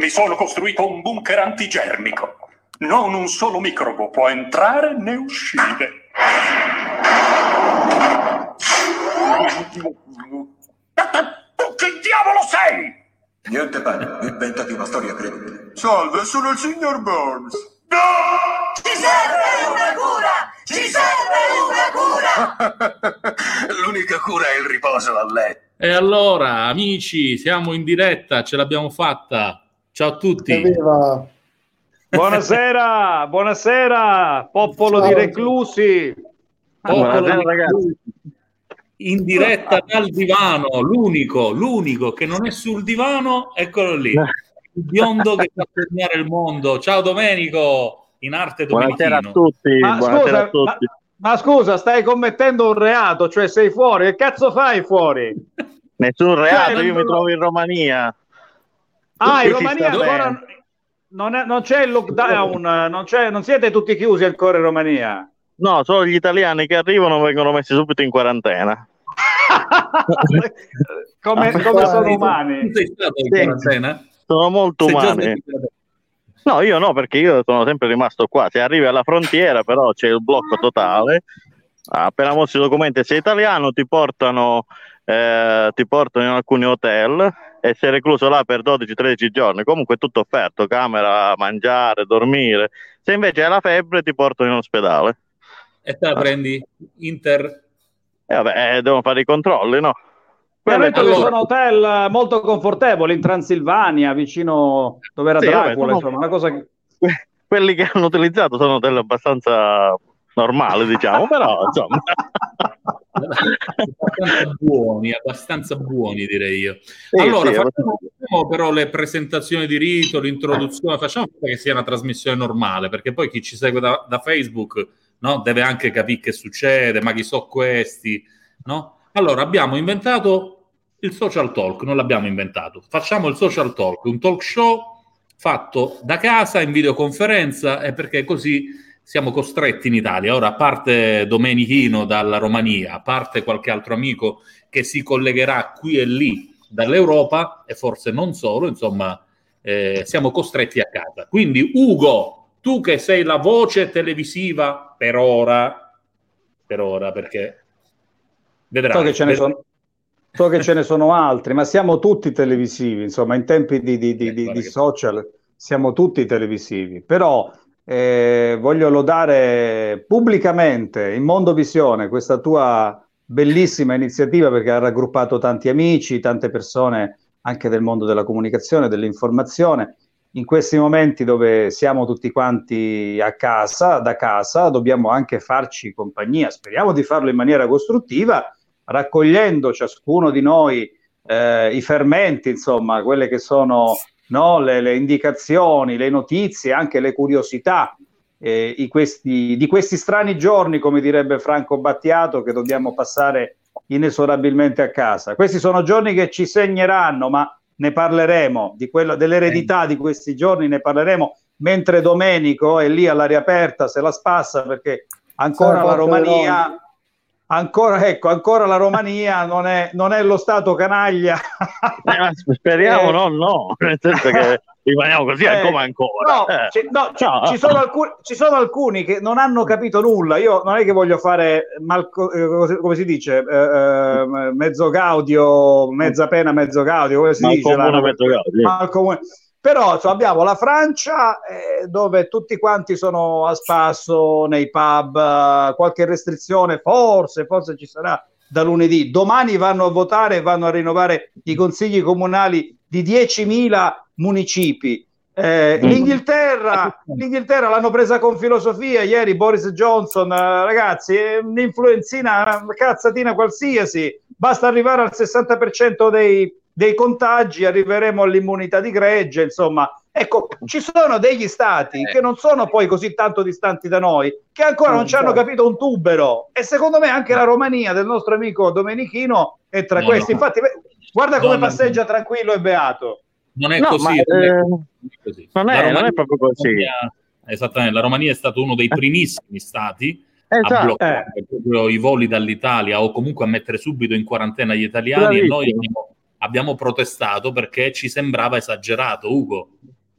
Mi sono costruito un bunker antigermico. Non un solo microbo può entrare né uscire. Tu che diavolo sei? Niente padre, inventati una storia credibile. Salve, sono il signor Burns. No! Ci serve una cura! Ci serve una cura! L'unica cura è il riposo a letto. E allora, amici, siamo in diretta, ce l'abbiamo fatta. Ciao a tutti. Aveva... Buonasera, buonasera, popolo Ciao. di reclusi. Popolo Buonasera, di- ragazzi. In diretta dal divano, l'unico, l'unico che non è sul divano, eccolo lì. Il biondo che fa tornare il mondo. Ciao Domenico, in arte Buonasera a Domenichino. tutti, Ma buonasera scusa, a tutti. Ma scusa, stai commettendo un reato, cioè sei fuori. Che cazzo fai fuori? Nessun reato, Cioè, io non- mi trovo in Romania. Ah, in Romania ancora non, è- non c'è il lockdown, non, c'è- non siete tutti chiusi ancora in Romania. No, solo gli italiani che arrivano vengono messi subito in quarantena. come, come sono umani. Tu sei stato in Sì. quarantena? Sono molto Sei umani. No, io no, perché io sono sempre rimasto qua. Se arrivi alla frontiera, però c'è il blocco totale. Appena mostri i documenti sei italiano, ti portano, eh, ti portano in alcuni hotel e sei recluso là per 12-13 giorni. Comunque è tutto offerto: camera, mangiare, dormire. Se invece hai la febbre, ti portano in ospedale. E te la prendi Inter? E vabbè, eh, devono fare i controlli, no? Che tutto. sono hotel molto confortevoli in Transilvania, vicino dove era Sì, vabbè, Dracula, sono- insomma, una cosa che... Que- quelli che hanno utilizzato sono hotel abbastanza normali, diciamo, però insomma. abbastanza buoni, abbastanza buoni direi io. Sì, allora, sì, facciamo, facciamo però le presentazioni di rito, l'introduzione, facciamo che sia una trasmissione normale, perché poi chi ci segue da, da Facebook no, deve anche capire che succede, ma chi so questi, no? Allora, abbiamo inventato il social talk, non l'abbiamo inventato, facciamo il social talk, un talk show fatto da casa in videoconferenza e perché così siamo costretti in Italia. Ora, a parte Domenichino dalla Romania, a parte qualche altro amico che si collegherà qui e lì dall'Europa e forse non solo, insomma, eh, siamo costretti a casa. Quindi, Ugo, tu che sei la voce televisiva per ora, per ora, perché vedrai. So che, ce ne vedrai- sono, so che ce ne sono altri, ma siamo tutti televisivi, insomma, in tempi di, di- di- Eh, di- social siamo tutti televisivi. Però eh, voglio lodare pubblicamente in Mondovisione questa tua bellissima iniziativa perché ha raggruppato tanti amici, tante persone anche del mondo della comunicazione, dell'informazione. In questi momenti dove siamo tutti quanti a casa, da casa, dobbiamo anche farci compagnia. Speriamo di farlo in maniera costruttiva, raccogliendo ciascuno di noi eh, i fermenti, insomma, quelle che sono no, le, le indicazioni, le notizie, anche le curiosità eh, questi- di questi strani giorni, come direbbe Franco Battiato, che dobbiamo passare inesorabilmente a casa. Questi sono giorni che ci segneranno, ma ne parleremo, di quello, dell'eredità di questi giorni ne parleremo, mentre Domenico è lì all'aria aperta, se la spassa perché ancora la Romania... Ancora, ecco, ancora la Romania non è, non è lo Stato canaglia. Eh, speriamo, Eh. no, no, nel senso che rimaniamo così Eh, come ancora. No, Eh. ci, no, No. ci sono alcuni, ci sono alcuni che non hanno capito nulla. Io non è che voglio fare mal, eh, come, si dice, eh, eh, mezzo gaudio, mezza pena, mezzo gaudio, come si dice? là? mezzo gaudio. Mal comune. Però insomma, abbiamo la Francia eh, dove tutti quanti sono a spasso nei pub, eh, qualche restrizione forse, forse ci sarà da lunedì. Domani vanno a votare e vanno a rinnovare i consigli comunali di 10.000 municipi. Eh, l'Inghilterra, l'Inghilterra l'hanno presa con filosofia ieri Boris Johnson, eh, ragazzi, è un'influenzina, una cazzatina qualsiasi, basta arrivare al 60% dei, dei contagi, arriveremo all'immunità di gregge, insomma. Ecco, ci sono degli stati che non sono poi così tanto distanti da noi, che ancora non ci hanno capito un tubero. E secondo me anche la Romania del nostro amico Domenichino è tra No, questi. no. Infatti, guarda come No, no, passeggia tranquillo e beato. Non è No, così. ma, non è eh, così. non è- non è proprio così. esattamente, la Romania è stato uno dei primissimi stati Esatto. bloccare proprio i voli dall'Italia o comunque a mettere subito in quarantena gli italiani e noi abbiamo, abbiamo protestato perché ci sembrava esagerato, Ugo.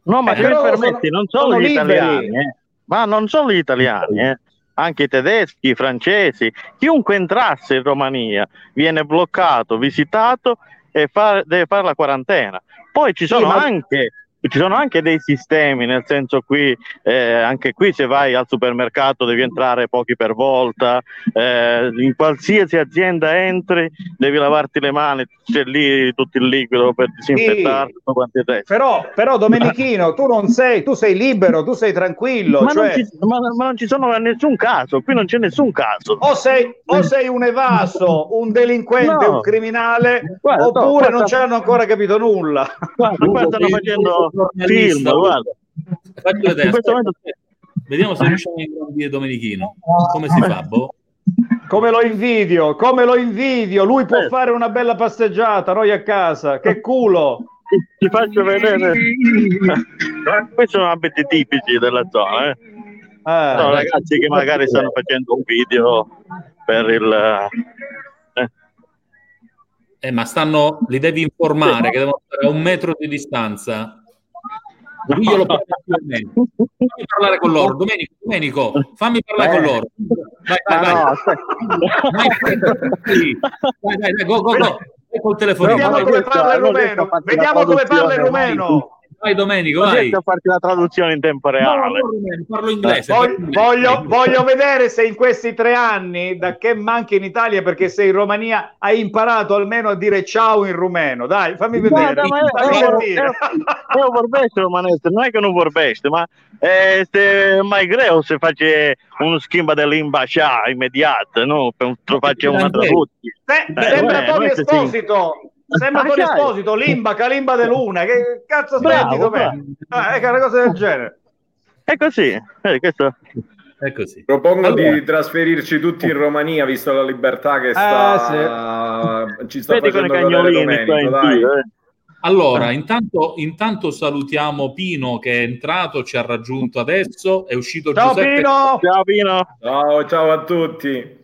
No, ma Eh, se mi però permetti, sono- non solo sono gli liberi. italiani, eh, ma non solo gli italiani, eh, anche i tedeschi, i francesi, chiunque entrasse in Romania viene bloccato, visitato e fa- deve fare la quarantena. Poi ci sono ma- anche ci sono anche dei sistemi, nel senso qui, eh, anche qui se vai al supermercato devi entrare pochi per volta, eh, in qualsiasi azienda entri devi lavarti le mani, c'è lì tutto il liquido per disinfettarti, resto. Però, però Domenichino, tu non sei, tu sei libero, tu sei tranquillo. Ma, non cioè, ci, ma, ma non ci sono nessun caso, qui non c'è nessun caso. o, sei, o sei un evaso, un delinquente, No. un criminale, Guarda, oppure no, non guarda- ci hanno ancora capito nulla. Guarda, qua stanno facendo film, guarda. Faccio vedere, momento-. Vediamo se riusciamo a ingrandire Domenichino. Come si fa, boh? Come lo invidio, come lo invidio. Lui può Eh. fare una bella passeggiata, noi a casa. Che culo. Ti faccio vedere. Questi sono abiti tipici della zona. Eh. Eh, Sono ragazzi che magari stanno facendo un video per il... eh, Eh, ma stanno, li devi informare che devono stare a un metro di distanza. Lui glielo parla. Fammi parlare con loro. Domenico, Domenico fammi parlare con loro. Vai, vai, vai. no. Vai. Vai, vai, vai, go, go, go. Vai col telefonino. Vediamo Vai, come parla il rumeno. Vediamo come parla il rumeno. Vai Domenico, vai. a farti la traduzione in tempo reale. no, rumeno, parlo inglese. Voglio, voglio, voglio vedere se in questi tre anni, da che manchi in Italia, perché sei in Romania, hai imparato almeno a dire ciao in rumeno. Dai, fammi vedere. Guarda, ma fammi è, sentire. vorbește romanese, non è che non vorbește, ma eh, se mai greu se face un immediato, no? Per lo face una traduzione. Se- Eh, sembra Tony. Esposito. Sembra Tony. Esposito, Limba, Calimba de Luna. Che cazzo? Bravo, Dov'è? Ah, ecco, una cosa del genere. È così, eh, questo. È così. Propongo Allora. di trasferirci tutti in Romania, visto la libertà che sta, ci sta Vedi con i facendo godere Domenico. in Dai. giro, eh. Allora, intanto, intanto salutiamo Pino che è entrato, ci ha raggiunto adesso, è uscito Ciao Giuseppe. Pino! Ciao Pino. Ciao, ciao a tutti.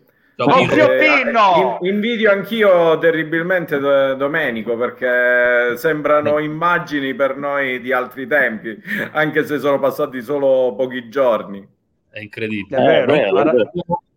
Zio Pino! in- invidio anch'io terribilmente Do- Domenico perché sembrano immagini per noi di altri tempi, anche se sono passati solo pochi giorni. È incredibile. È vero, Eh, ha- vero.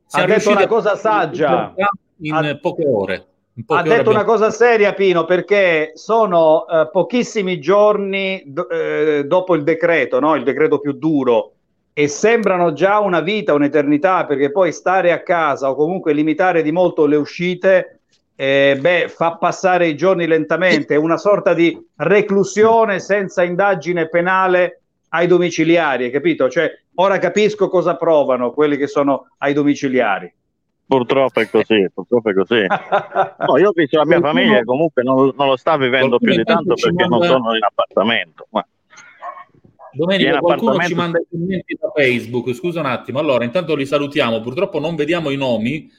Siamo detto una cosa saggia. in Ha- poche ore. In poche Ha ore detto una abbiamo- cosa seria, Pino, perché sono eh, pochissimi giorni do- eh, dopo il decreto, no? il decreto più duro, e sembrano già una vita, un'eternità, perché poi stare a casa o comunque limitare di molto le uscite, eh, beh, fa passare i giorni lentamente, è una sorta di reclusione senza indagine penale ai domiciliari, capito? Cioè, ora capisco cosa provano quelli che sono ai domiciliari. Purtroppo è così, purtroppo è così. No, io ho visto la mia famiglia comunque non, non lo sta vivendo più di tanto perché non sono in appartamento. Ma Domenico, qualcuno ci manda i commenti da Facebook. Scusa un attimo, allora intanto li salutiamo. Purtroppo non vediamo i nomi.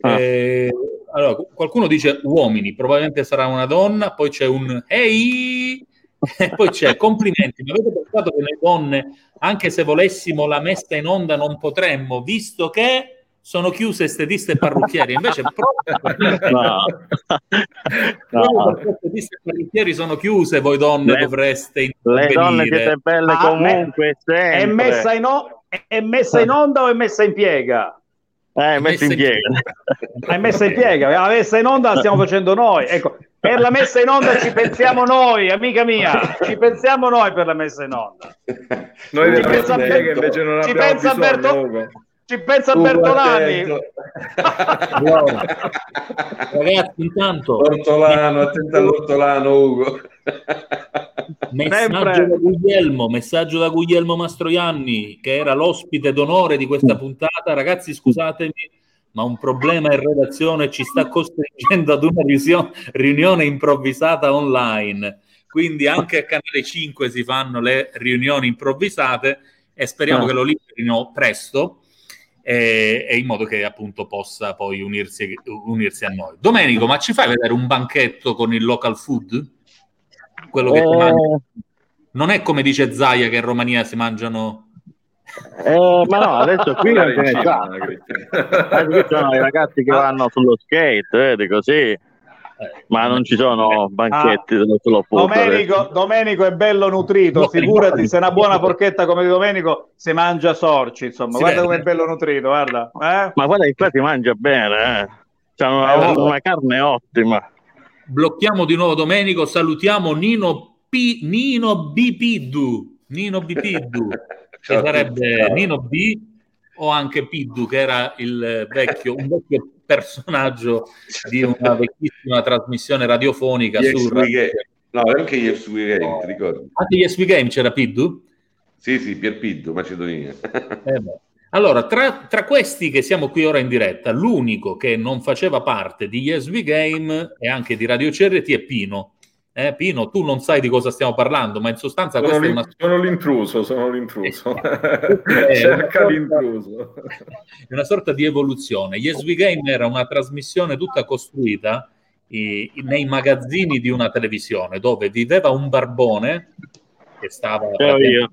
Ah. Eh, allora, qualcuno dice uomini, probabilmente sarà una donna. Poi c'è un ehi, e poi c'è complimenti. Ma avete pensato che noi donne, anche se volessimo la messa in onda, non potremmo, visto che sono chiuse estetiste e parrucchieri. Invece, proprio no. No. perché estetiste e parrucchieri sono chiuse, voi donne Le- dovreste Le donne siete belle Ah, comunque, sempre. È messa, in o- è messa in onda o è messa in piega? Eh, messa in piega. È messa in piega, la messa in onda la stiamo facendo noi. Ecco, per la messa in onda ci pensiamo noi, amica mia, ci pensiamo noi per la messa in onda. Noi Ci pensa Piega Berto- invece non ci abbiamo pensa bisogno, Berto- Ugo. Ci pensa Ugo, Bertolani. Allora, ragazzi, intanto Ortolano, attento all'ortolano, Ugo. messaggio da Guglielmo, messaggio da Guglielmo Mastroianni, che era l'ospite d'onore di questa puntata. Ragazzi, scusatemi, ma un problema in redazione ci sta costringendo ad una riunione improvvisata online. Quindi anche a Canale 5 si fanno le riunioni improvvisate e speriamo Ah. che lo liberino presto e, e in modo che appunto possa poi unirsi, unirsi a noi. Domenico, ma ci fai vedere un banchetto con il local food? Quello che ti mangi? Eh, Non è come dice Zaia che in Romania si mangiano Eh, ma no, adesso qui non ce ne sta. Qui sono i ragazzi che vanno sullo skate, vedi così. Ma non ci sono banchetti dove se lo. Domenico, Domenico è bello nutrito, figurati se una buona porchetta come di Domenico si mangia sorci, insomma, Si guarda vede. come è bello nutrito, guarda. Eh? Ma guarda che qua si mangia bene, eh. C'hanno una, Eh, oh. una carne ottima. Blocchiamo di nuovo Domenico, salutiamo Nino, P, Nino Bipiddu, Nino Bipiddu, che sarebbe. Nino B o anche Piddu, che era il vecchio, un vecchio personaggio di una vecchissima trasmissione radiofonica Yes, su. No, anche Yes We Game, ti ricordi? Anche Yes We Game c'era Piddu? Sì, sì, Pierpiddo, Macedonia. Eh. Allora, tra, tra questi che siamo qui ora in diretta, l'unico che non faceva parte di Yes We Game e anche di Radio CRT è Pino. Eh, Pino, tu non sai di cosa stiamo parlando, ma in sostanza Sono, questa è una, sono l'intruso, sono l'intruso. Eh, Cerca l'intruso. è una sorta di evoluzione. Yes We Game era una trasmissione tutta costruita i- nei magazzini di una televisione dove viveva un barbone che stava io.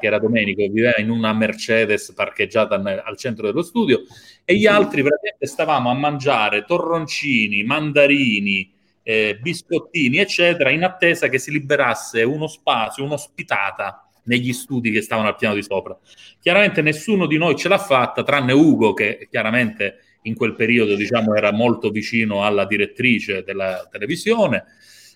che era Domenico, che viveva in una Mercedes parcheggiata nel- al centro dello studio, e gli altri praticamente stavamo a mangiare torroncini, mandarini, eh, biscottini, eccetera, in attesa che si liberasse uno spazio, un'ospitata negli studi che stavano al piano di sopra. Chiaramente nessuno di noi ce l'ha fatta, tranne Ugo, che chiaramente in quel periodo diciamo, era molto vicino alla direttrice della televisione.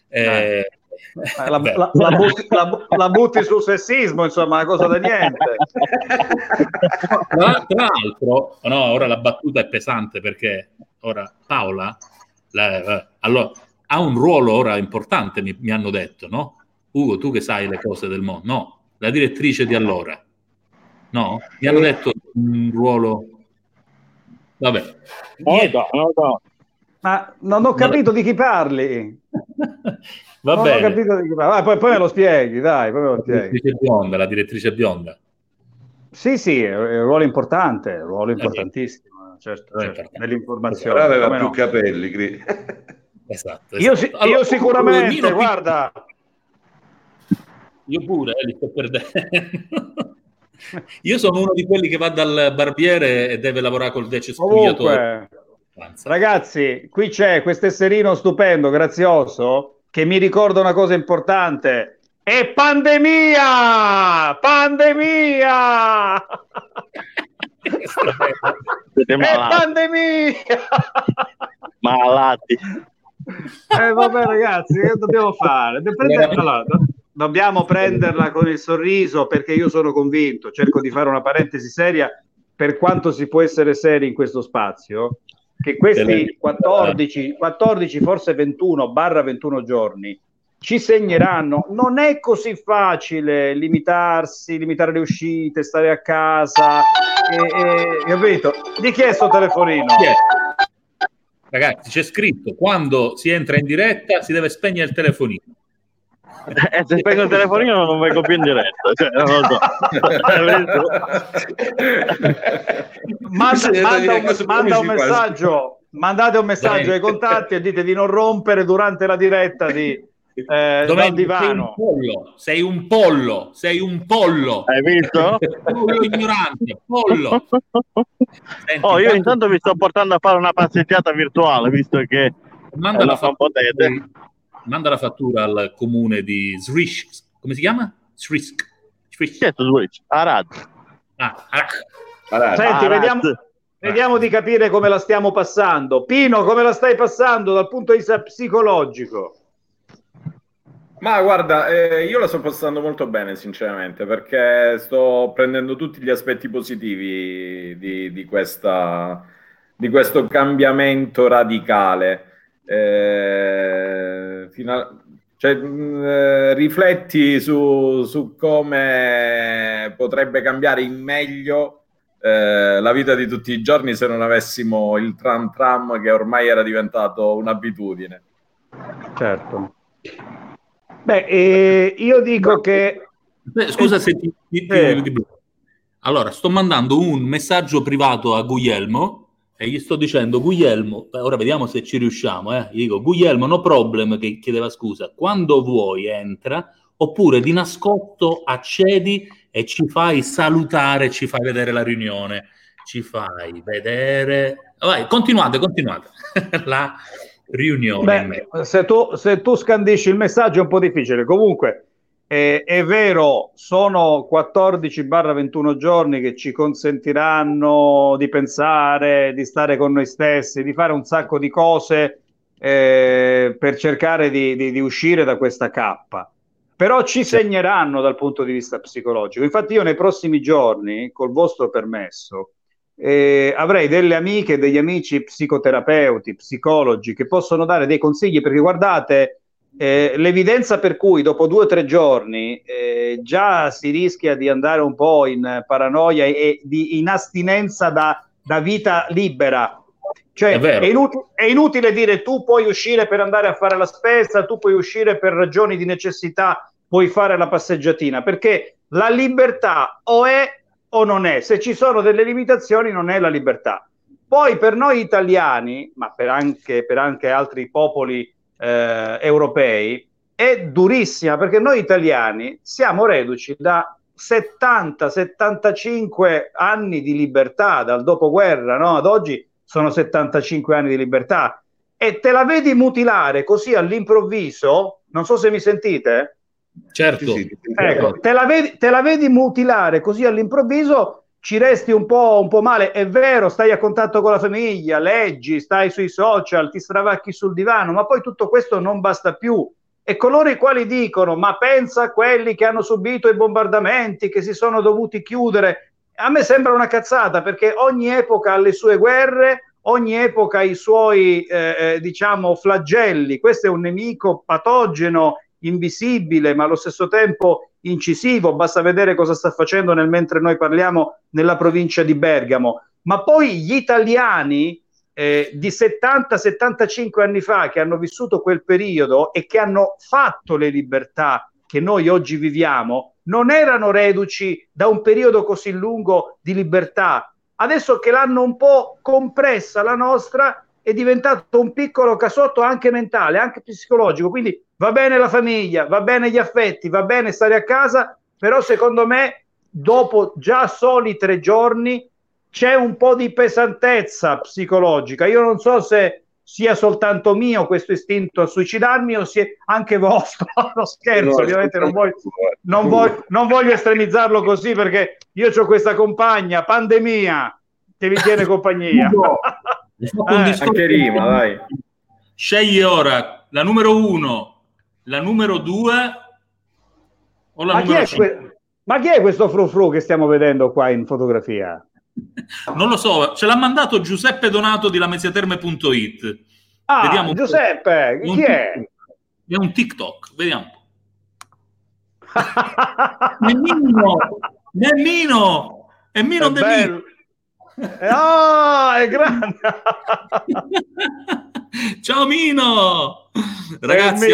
Eh, Eh, La, la- la butti, la bu- la butti sul sessismo, insomma, una cosa da niente. Tra, tra l'altro, no, ora la battuta è pesante perché ora Paola la- eh, allora, ha un ruolo ora importante, mi, mi hanno detto, no? Ugo, tu che sai le cose del mondo, no? La direttrice di allora, no? Mi hanno detto un ruolo. Vabbè, No, no, no, no. Ma non ho capito di chi parli. va non ho bene. capito di chi parli. Vai, poi, poi me lo spieghi, dai, poi me lo La spieghi. direttrice bionda, la direttrice bionda. Sì, sì, è un ruolo importante, un ruolo importantissimo, certo, Eh, certo, nell'informazione. Però aveva più no. capelli, cri- Esatto, Io, esatto. si- Allora, io sicuramente, Nino Pi- guarda, Io pure, eh, li sto perdendo. Io sono uno di quelli che va dal barbiere e deve lavorare col decespugliatore. Ovunque. Ragazzi, qui c'è questo esserino stupendo, grazioso, che mi ricorda una cosa importante. È pandemia! Pandemia! Siete È malati. pandemia! malati. Eh, vabbè, ragazzi, che dobbiamo fare? De- prende- allora, do- dobbiamo prenderla con il sorriso perché io sono convinto, cerco di fare una parentesi seria per quanto si può essere seri in questo spazio, che questi 14, 14 forse 21 barra 21 giorni ci segneranno. Non è così facile limitarsi, limitare le uscite, stare a casa, e, e- capito? Di chi è sto telefonino? Chi è? Ragazzi, c'è scritto quando si entra in diretta si deve spegnere il telefonino. E se spengo il telefonino non vengo più in diretta. Cioè, non lo so. manda, manda un, manda un messaggio mandate un messaggio ai contatti e dite di non rompere durante la diretta di eh, Domenico, sei un divano pollo, sei un pollo, sei un pollo. Hai visto? Pollo ignorante, pollo. Senti, Oh, io intanto- intanto vi sto portando a fare una passeggiata virtuale, visto che manda eh, la, fattura, potete. manda la fattura al comune di Srisk. Come si chiama? Certo, Switch. Arad. Ah, ah. Allora, senti Arad. vediamo, vediamo di capire come la stiamo passando Pino come la stai passando dal punto di vista psicologico Ma guarda, eh, io la sto passando molto bene, sinceramente, perché sto prendendo tutti gli aspetti positivi di, di questa, di questo cambiamento radicale. Eh, a- cioè, mh, eh, rifletti su, su come potrebbe cambiare in meglio eh, la vita di tutti i giorni se non avessimo il tram tram che ormai era diventato un'abitudine. certo beh eh, io dico che Beh, Scusa se ti, ti- Eh. ti- Allora, sto mandando un messaggio privato a Guglielmo e gli sto dicendo, Guglielmo, ora vediamo se ci riusciamo, eh. Gli dico, Guglielmo, no problem, che chiedeva scusa, quando vuoi entra, oppure di nascosto accedi e ci fai salutare, ci fai vedere la riunione, ci fai vedere... Vai, continuate, continuate. la riunione. Beh, se, tu, se tu scandisci il messaggio è un po' difficile. Comunque, eh, è vero, sono 14-21 giorni che ci consentiranno di pensare, di stare con noi stessi, di fare un sacco di cose eh, per cercare di, di, di uscire da questa cappa però ci segneranno dal punto di vista psicologico. Infatti, io nei prossimi giorni, col vostro permesso, eh, avrei delle amiche e degli amici psicoterapeuti, psicologi che possono dare dei consigli perché guardate. Eh, l'evidenza per cui dopo due o tre giorni eh, già si rischia di andare un po' in paranoia e di, in astinenza da, da vita libera, cioè, è, è, inutile, è, inutile dire tu puoi uscire per andare a fare la spesa, tu puoi uscire per ragioni di necessità, puoi fare la passeggiatina, perché la libertà o è o non è. Se ci sono delle limitazioni non è la libertà. Poi per noi italiani, ma per anche, per anche altri popoli eh, europei, è durissima perché noi italiani siamo reduci da 70-75 anni di libertà dal dopoguerra no? ad oggi sono 75 anni di libertà e te la vedi mutilare così all'improvviso, non so se mi sentite. Certo. Sì, sì, ecco, te la, vedi, te la vedi mutilare così all'improvviso, ci resti un po', un po' male. È vero, stai a contatto con la famiglia, leggi, stai sui social, ti stravacchi sul divano, ma poi tutto questo non basta più. E coloro i quali dicono: Ma pensa a quelli che hanno subito i bombardamenti, che si sono dovuti chiudere, a me sembra una cazzata perché ogni epoca ha le sue guerre, ogni epoca ha i suoi, eh, eh, diciamo, flagelli. Questo è un nemico patogeno, invisibile, ma allo stesso tempo incisivo. Basta vedere cosa sta facendo nel mentre noi parliamo nella provincia di Bergamo. Ma poi gli italiani eh, di 70-75 anni fa che hanno vissuto quel periodo e che hanno fatto le libertà che noi oggi viviamo, non erano reduci da un periodo così lungo di libertà. Adesso che l'hanno un po' compressa la nostra, è diventato un piccolo casotto anche mentale, anche psicologico. Quindi va bene la famiglia, va bene gli affetti, va bene stare a casa, però secondo me dopo già soli tre giorni c'è un po' di pesantezza psicologica. Io non so se sia soltanto mio questo istinto a suicidarmi o sia anche vostro. no, scherzo, no, ovviamente non voglio, non, voglio, non voglio estremizzarlo così perché io ho questa compagna, pandemia, che mi tiene compagnia. eh, anche rima, dai. Scegli ora la numero uno, la numero due o la ma numero chi, que- ma chi è questo frufru che stiamo vedendo qua in fotografia? Non lo so, ce l'ha mandato Giuseppe Donato di lamezziaterme.it. Ah, Vediamo Giuseppe, chi un, è? È un TikTok, vediamo. Nemmino, Nemmino, Nemmino De Mino. Oh, è grande. Ciao Mino. Ragazzi,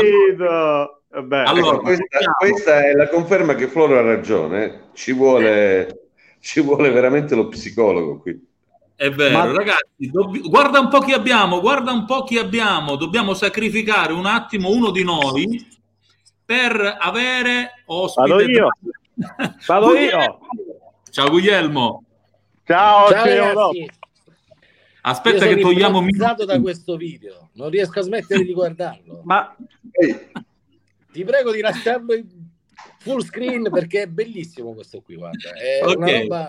allora, questa, questa, è la conferma che Floro ha ragione. Ci vuole ci vuole veramente lo psicologo qui. È vero, Ma... ragazzi, dobb- guarda un po' chi abbiamo, guarda un po' chi abbiamo. Dobbiamo sacrificare un attimo uno di noi per avere ospite. Vado io. Vado io. Ciao Guglielmo. Ciao, Ciao ragazzi. Aspetta che togliamo minuto da questo video. Non riesco a smettere di guardarlo. Ma ti prego di lasciarlo in full screen perché è bellissimo questo qui, guarda. È okay. roba...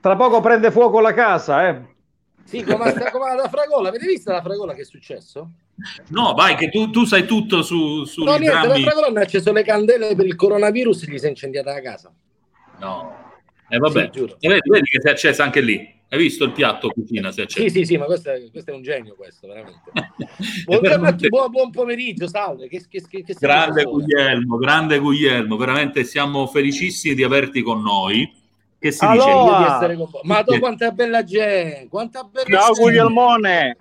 Tra poco prende fuoco la casa, eh. Sì, come, sta, come la fragola. Avete visto la fragola che è successo? No, vai, che tu, tu sai tutto su, su No, niente, drammi. la fragola hanno acceso le candele per il coronavirus e gli si è incendiata la casa. No. E eh, vabbè, sì, vedi, vedi che si è accesa anche lì. Hai visto il piatto cucina? Si sì, sì, sì, ma questo è, questo è un genio, questo, veramente. Buongiorno, buon, buon, pomeriggio, salve. Che, che, che, che grande Guglielmo, grande Guglielmo, veramente siamo felicissimi di averti con noi. Che si allora, dice? Con... Ma tu quanta bella gente, quanta bella Ciao gente. Guglielmone!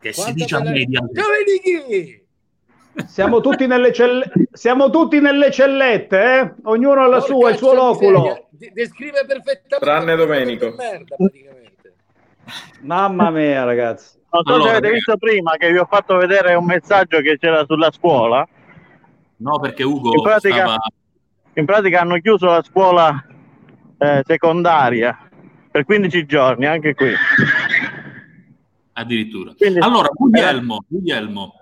Che quanta si dice bella... a media? Dove di chi? Siamo tutti nelle, celle... Siamo tutti nelle cellette, eh? ognuno ha la Porca sua, il suo loculo. Descrive perfettamente. Tranne Domenico. Merda, Mamma mia, ragazzi. Non so allora, se avete visto prima che vi ho fatto vedere un messaggio che c'era sulla scuola. No, perché Ugo in pratica, stava... in pratica hanno chiuso la scuola eh, secondaria per 15 giorni, anche qui. Addirittura. Quindi, allora, Guglielmo, Guglielmo,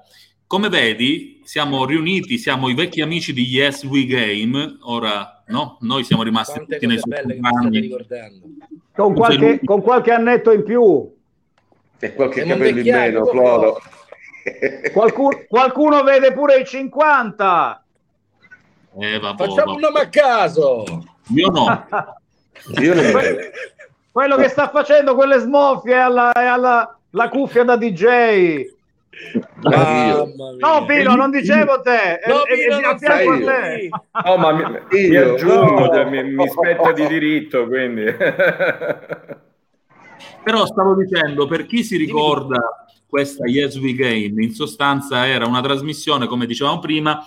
come vedi, siamo riuniti, siamo i vecchi amici di Yes We Game, ora no? Noi siamo rimasti Quante tutti nei ricordando. Con qualche, con qualche annetto in più. E qualche Siamo capello in meno. Floro. Qualcuno, qualcuno vede pure i 50. Eh, vabbè, Facciamo un vabbè. nome a caso. Io no. Io non vedo. Quello che sta facendo quelle smoffie alla, e alla la cuffia da DJ. Mia. No, Pino, non dicevo te. No, è- Pino, non sei te. No, ma mi, mi Io, aggiungo, no. cioè, mi, mi spetta di diritto, quindi... Però stavo dicendo, per chi si ricorda questa Yes We Game, in sostanza era una trasmissione, come dicevamo prima,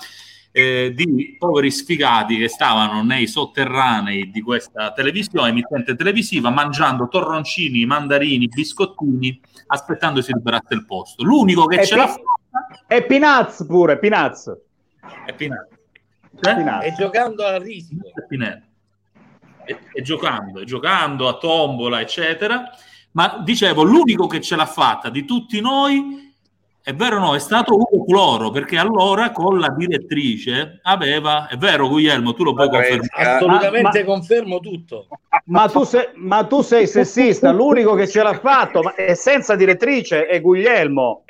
eh, di poveri sfigati che stavano nei sotterranei di questa televisione, emittente televisiva, mangiando torroncini, mandarini, biscottini, aspettando si liberasse il posto. L'unico che E ce l'ha Pi- fatta E Pinaz pure, Pinaz. è Pinelli. Cioè? Pinaz. E giocando a risico. è. E, e giocando, e giocando a tombola, eccetera. Ma dicevo, l'unico che ce l'ha fatta di tutti noi, è vero o no, è stato Ugo Floro, perché allora con la direttrice aveva, è vero Guglielmo, tu lo puoi confermare. Assolutamente ma- confermo tutto. Ma tu, sei, ma tu sei sessista, l'unico che ce l'ha fatto, ma è senza direttrice, è Guglielmo.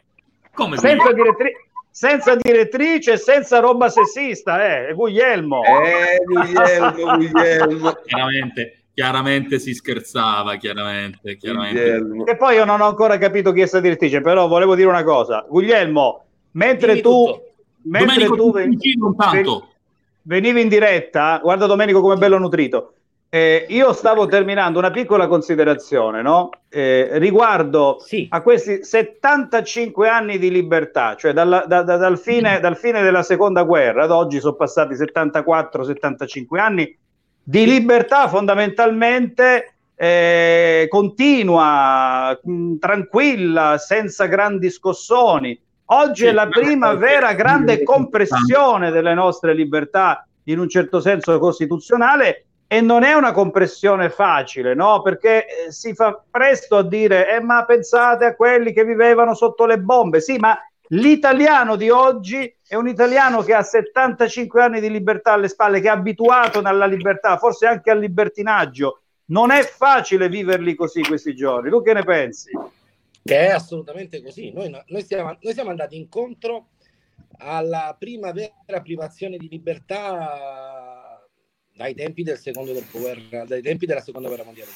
Come Senza, Guglielmo? direttri- senza direttrice e senza roba sessista, eh, Guglielmo. Eh, Guglielmo, Guglielmo. Chiaramente, chiaramente si scherzava, chiaramente, chiaramente. E poi io non ho ancora capito chi è sta direttrice, però volevo dire una cosa. Guglielmo, mentre Dimmi tu, tutto. mentre Domenico tu ven- venivi in diretta, guarda Domenico come è bello nutrito. Eh, io stavo terminando una piccola considerazione no? Eh, riguardo Sì. a questi 75 anni di libertà, cioè dalla- da- da- dal, fine, dal fine della seconda guerra ad oggi sono passati 74-75 anni di libertà fondamentalmente eh, continua, mh, tranquilla, senza grandi scossoni. Oggi Sì, è la ma- prima vera grande compressione delle nostre libertà in un certo senso costituzionale e non è una compressione facile, no? Perché eh, si fa presto a dire, eh, ma pensate a quelli che vivevano sotto le bombe. Sì, ma l'italiano di oggi è un italiano che ha 75 anni di libertà alle spalle, che è abituato alla libertà, forse anche al libertinaggio. Non è facile viverli così questi giorni. Tu che ne pensi? Che è assolutamente così. Noi, noi siamo, noi siamo andati incontro alla prima vera privazione di libertà dai tempi del secondo dopoguerra, dai tempi della seconda guerra mondiale.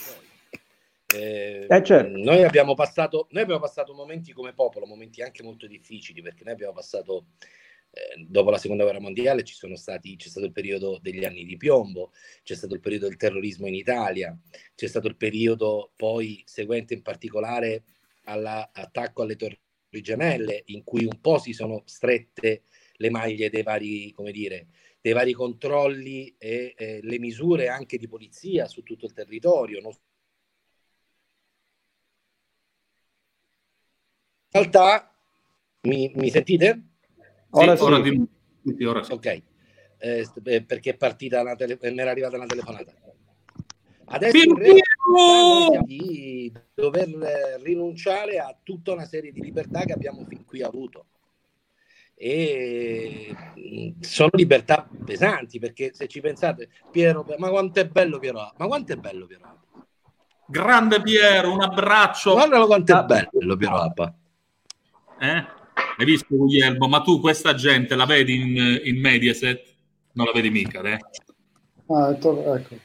Eh, Eh, certo. noi, abbiamo passato, noi abbiamo passato momenti come popolo, momenti anche molto difficili, perché noi abbiamo passato, eh, dopo la seconda guerra mondiale, ci sono stati, c'è stato il periodo degli anni di piombo, c'è stato il periodo del terrorismo in Italia, c'è stato il periodo poi seguente in particolare all'attacco alle torri gemelle, in cui un po' si sono strette le maglie dei vari, come dire, dei vari controlli e eh, le misure anche di polizia su tutto il territorio. non- In realtà, mi, mi sentite? Ora Sì, ora sì. di- sì, ora sì. Ok, Eh, eh, perché è partita una tele- eh, mi era arrivata una telefonata. Adesso siamo di dover eh, rinunciare a tutta una serie di libertà che abbiamo fin qui avuto. E mh, sono libertà pesanti perché se ci pensate, Piero, ma quanto è bello Piero, ma quanto è bello Piero. Grande Piero, un abbraccio. guardalo quanto è bello Piero, A. Eh? Hai visto Guglielmo? Ma tu questa gente la vedi in, in Mediaset? Non la vedi mica, eh? Ah, to- ecco.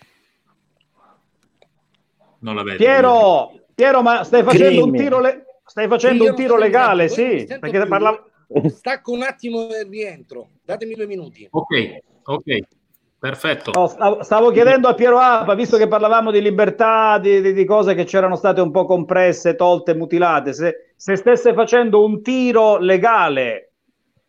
Non la vedi. Piero, Piero, ma stai facendo un Crimine. tiro, le- stai facendo un tiro legale, sì, perché più. parla- Stacco un attimo e rientro, datemi due minuti. Ok, ok, perfetto. No, stavo, stavo chiedendo a Piero Apa, visto che parlavamo di libertà, di, di- di cose che c'erano state un po' compresse, tolte, mutilate, se, se stesse facendo un tiro legale.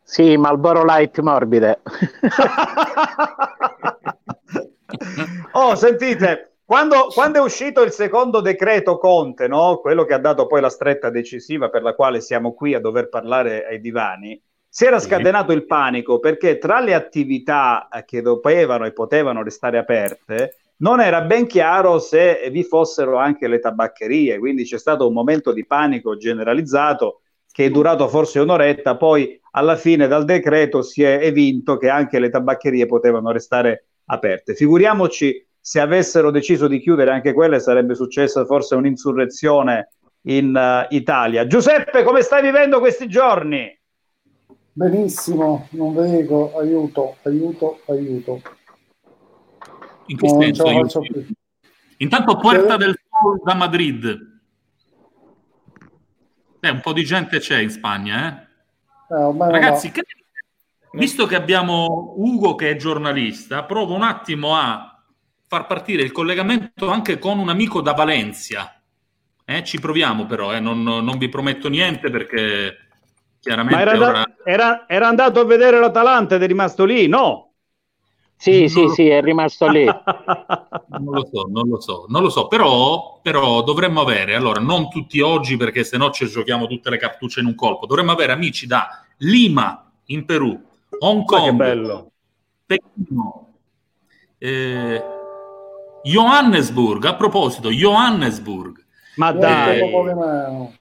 Sì, Malboro Light morbide. oh, sentite, quando, quando è uscito il secondo decreto Conte, no? quello che ha dato poi la stretta decisiva per la quale siamo qui a dover parlare ai divani, si era scatenato il panico perché tra le attività eh, che dovevano e potevano restare aperte non era ben chiaro se vi fossero anche le tabaccherie, quindi c'è stato un momento di panico generalizzato che è durato forse un'oretta, poi alla fine dal decreto si è evinto che anche le tabaccherie potevano restare aperte. Figuriamoci se avessero deciso di chiudere anche quelle sarebbe successa forse un'insurrezione in uh, Italia. Giuseppe, come stai vivendo questi giorni? Benissimo, non vedo, aiuto, aiuto, aiuto. In che no, senso? Intanto Puerta del Sol da Madrid. Eh, un po' di gente c'è in Spagna, eh? eh Ragazzi, che... visto che abbiamo Ugo che è giornalista, provo un attimo a far partire il collegamento anche con un amico da Valencia. Eh, ci proviamo però, eh? non, non vi prometto niente perché Chiaramente Ma era, ora... era, era, andato a vedere l'Atalanta ed è rimasto lì, no? Sì, non sì, lo... sì, è rimasto lì. non lo so, non lo so, non lo so, però, però dovremmo avere, allora, non tutti oggi perché se no ci giochiamo tutte le cartucce in un colpo, dovremmo avere amici da Lima in Perù, Hong Kong, Pechino, eh, Johannesburg, a proposito, Johannesburg. Ma dai! Eh,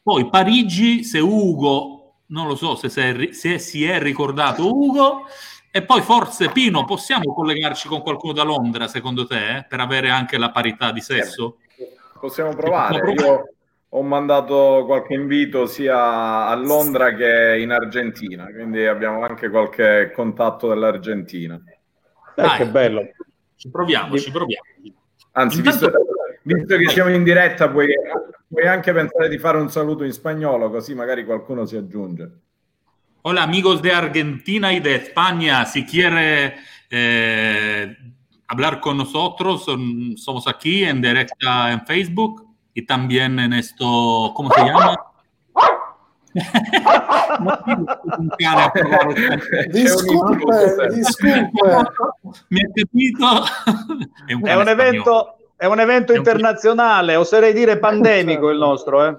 poi Parigi, se Ugo non lo so se, se, se, si è ricordato Ugo. E poi forse Pino, possiamo collegarci con qualcuno da Londra, secondo te, eh? per avere anche la parità di sesso? Possiamo provare. Io ho mandato qualche invito sia a Londra che in Argentina, quindi abbiamo anche qualche contatto dell'Argentina. Eh, che bello. Ci proviamo, ci proviamo. Anzi, Intanto... visto, visto, che siamo in diretta, puoi Puoi anche pensare di fare un saluto in spagnolo, così magari qualcuno si aggiunge. Hola amigos de Argentina y de España, si quiere eh, hablar con nosotros, somos aquí en directa en Facebook y también en esto, ¿cómo se llama? disculpe, disculpe. Mi ha capito? È un, è un evento è un evento internazionale, oserei dire pandemico il nostro, eh.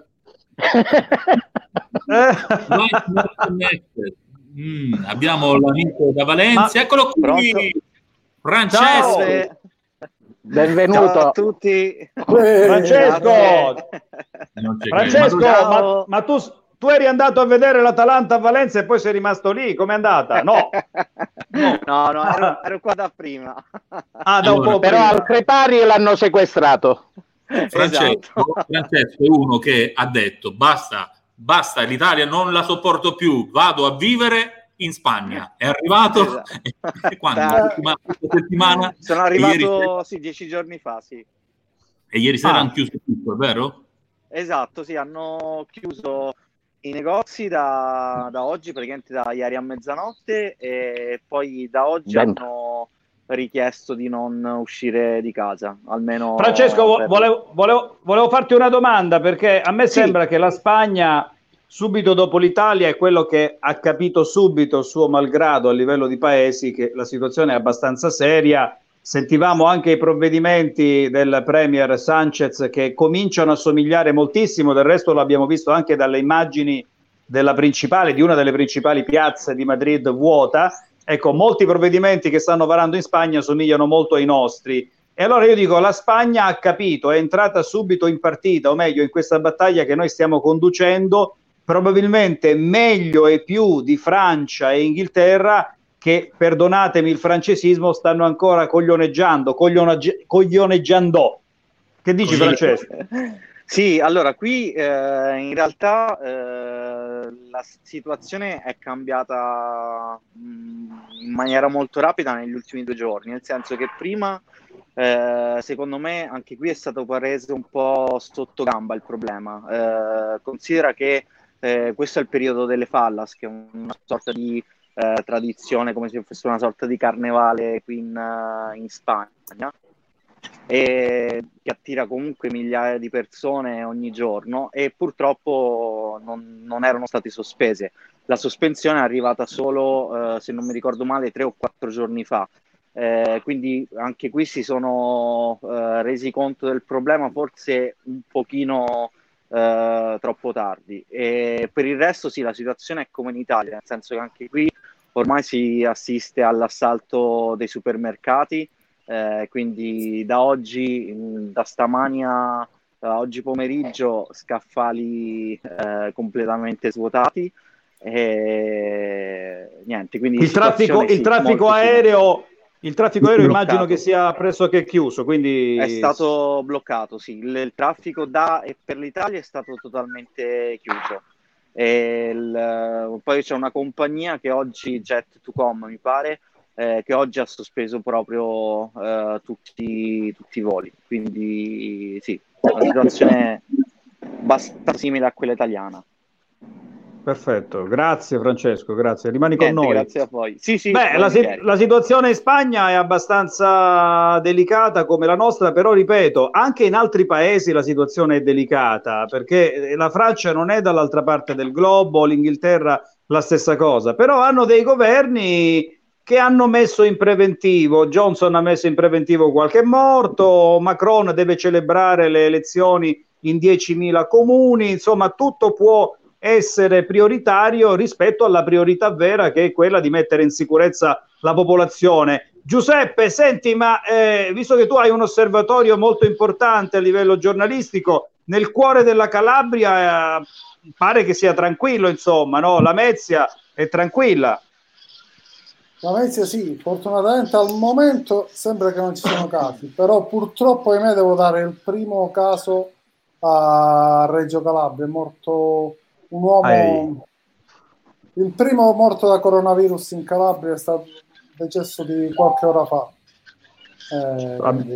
mm, abbiamo l'amico da Valencia, Ma... eccolo qui, Francesco. Ciao. Benvenuto Ciao a tutti. Francesco, Francesco ma, ma tu tu eri andato a vedere l'Atalanta a Valenza e poi sei rimasto lì, com'è andata? No, no, no, no ero, ero, qua da prima. Ah, da allora, però al Crepari l'hanno sequestrato. Francesco, esatto. Francesco è uno che ha detto basta, basta, l'Italia non la sopporto più, vado a vivere in Spagna. È arrivato esatto. quando? Da... settimana? Sono arrivato ieri... sì, dieci giorni fa, sì. E ieri sera ah. hanno chiuso tutto, è vero? Esatto, sì, hanno chiuso i negozi da, da, oggi, praticamente da ieri a mezzanotte, e poi da oggi Bene. hanno richiesto di non uscire di casa. Almeno Francesco, per... volevo, volevo, volevo, farti una domanda perché a me sì. sembra che la Spagna, subito dopo l'Italia, è quello che ha capito subito, suo malgrado, a livello di paesi, che la situazione è abbastanza seria sentivamo anche i provvedimenti del Premier Sanchez che cominciano a somigliare moltissimo, del resto l'abbiamo visto anche dalle immagini della principale, di una delle principali piazze di Madrid vuota. Ecco, molti provvedimenti che stanno varando in Spagna somigliano molto ai nostri. E allora io dico, la Spagna ha capito, è entrata subito in partita, o meglio in questa battaglia che noi stiamo conducendo, probabilmente meglio e più di Francia e Inghilterra, che, perdonatemi il francesismo, stanno ancora coglioneggiando, coglioneggi- coglioneggiando. Che dici, Francesco? Sì, allora qui eh, in realtà eh, la situazione è cambiata mh, mm, in maniera molto rapida negli ultimi due giorni, nel senso che prima, eh, secondo me, anche qui è stato preso un po' sotto gamba il problema. Eh, considera che eh, questo è il periodo delle fallas, che è una sorta di eh, tradizione come se fosse una sorta di carnevale qui in, uh, in Spagna e che attira comunque migliaia di persone ogni giorno e purtroppo non, non erano state sospese. La sospensione è arrivata solo, eh, se non mi ricordo male, tre o quattro giorni fa. Eh, quindi anche qui si sono eh, resi conto del problema, forse un pochino eh, troppo tardi. E per il resto sì, la situazione è come in Italia, nel senso che anche qui ormai si assiste all'assalto dei supermercati, eh, quindi da oggi, da stamani a da oggi pomeriggio, scaffali eh, completamente svuotati. E niente, quindi il traffico, il traffico aereo, il traffico aereo Bloccato. immagino che sia pressoché chiuso, quindi È stato bloccato, sì. Il, il traffico da e per l'Italia è stato totalmente chiuso. E il- poi c'è una compagnia che oggi, Jet2Com mi pare, eh, che oggi ha sospeso proprio eh, tutti, tutti i voli. Quindi sì, la situazione è abbastanza simile a quella italiana. Perfetto, grazie Francesco, grazie. Rimani con Niente, noi. grazie a voi. Sì, sì, Beh, la, si- la situazione in Spagna è abbastanza delicata come la nostra, però ripeto, anche in altri paesi la situazione è delicata, perché la Francia non è dall'altra parte del globo, l'Inghilterra la stessa cosa, però hanno dei governi che hanno messo in preventivo, Johnson ha messo in preventivo qualche morto, Macron deve celebrare le elezioni in 10.000 comuni, insomma tutto può essere prioritario rispetto alla priorità vera che è quella di mettere in sicurezza la popolazione. Giuseppe, senti, ma eh, visto che tu hai un osservatorio molto importante a livello giornalistico, nel cuore della Calabria eh, pare che sia tranquillo, insomma, no? La Mezia è tranquilla. La Venezia sì, fortunatamente al momento sembra che non ci siano casi, però purtroppo ahimè devo dare il primo caso a Reggio Calabria, è morto un uomo, Ehi. il primo morto da coronavirus in Calabria è stato decesso di qualche ora fa. Eh, quindi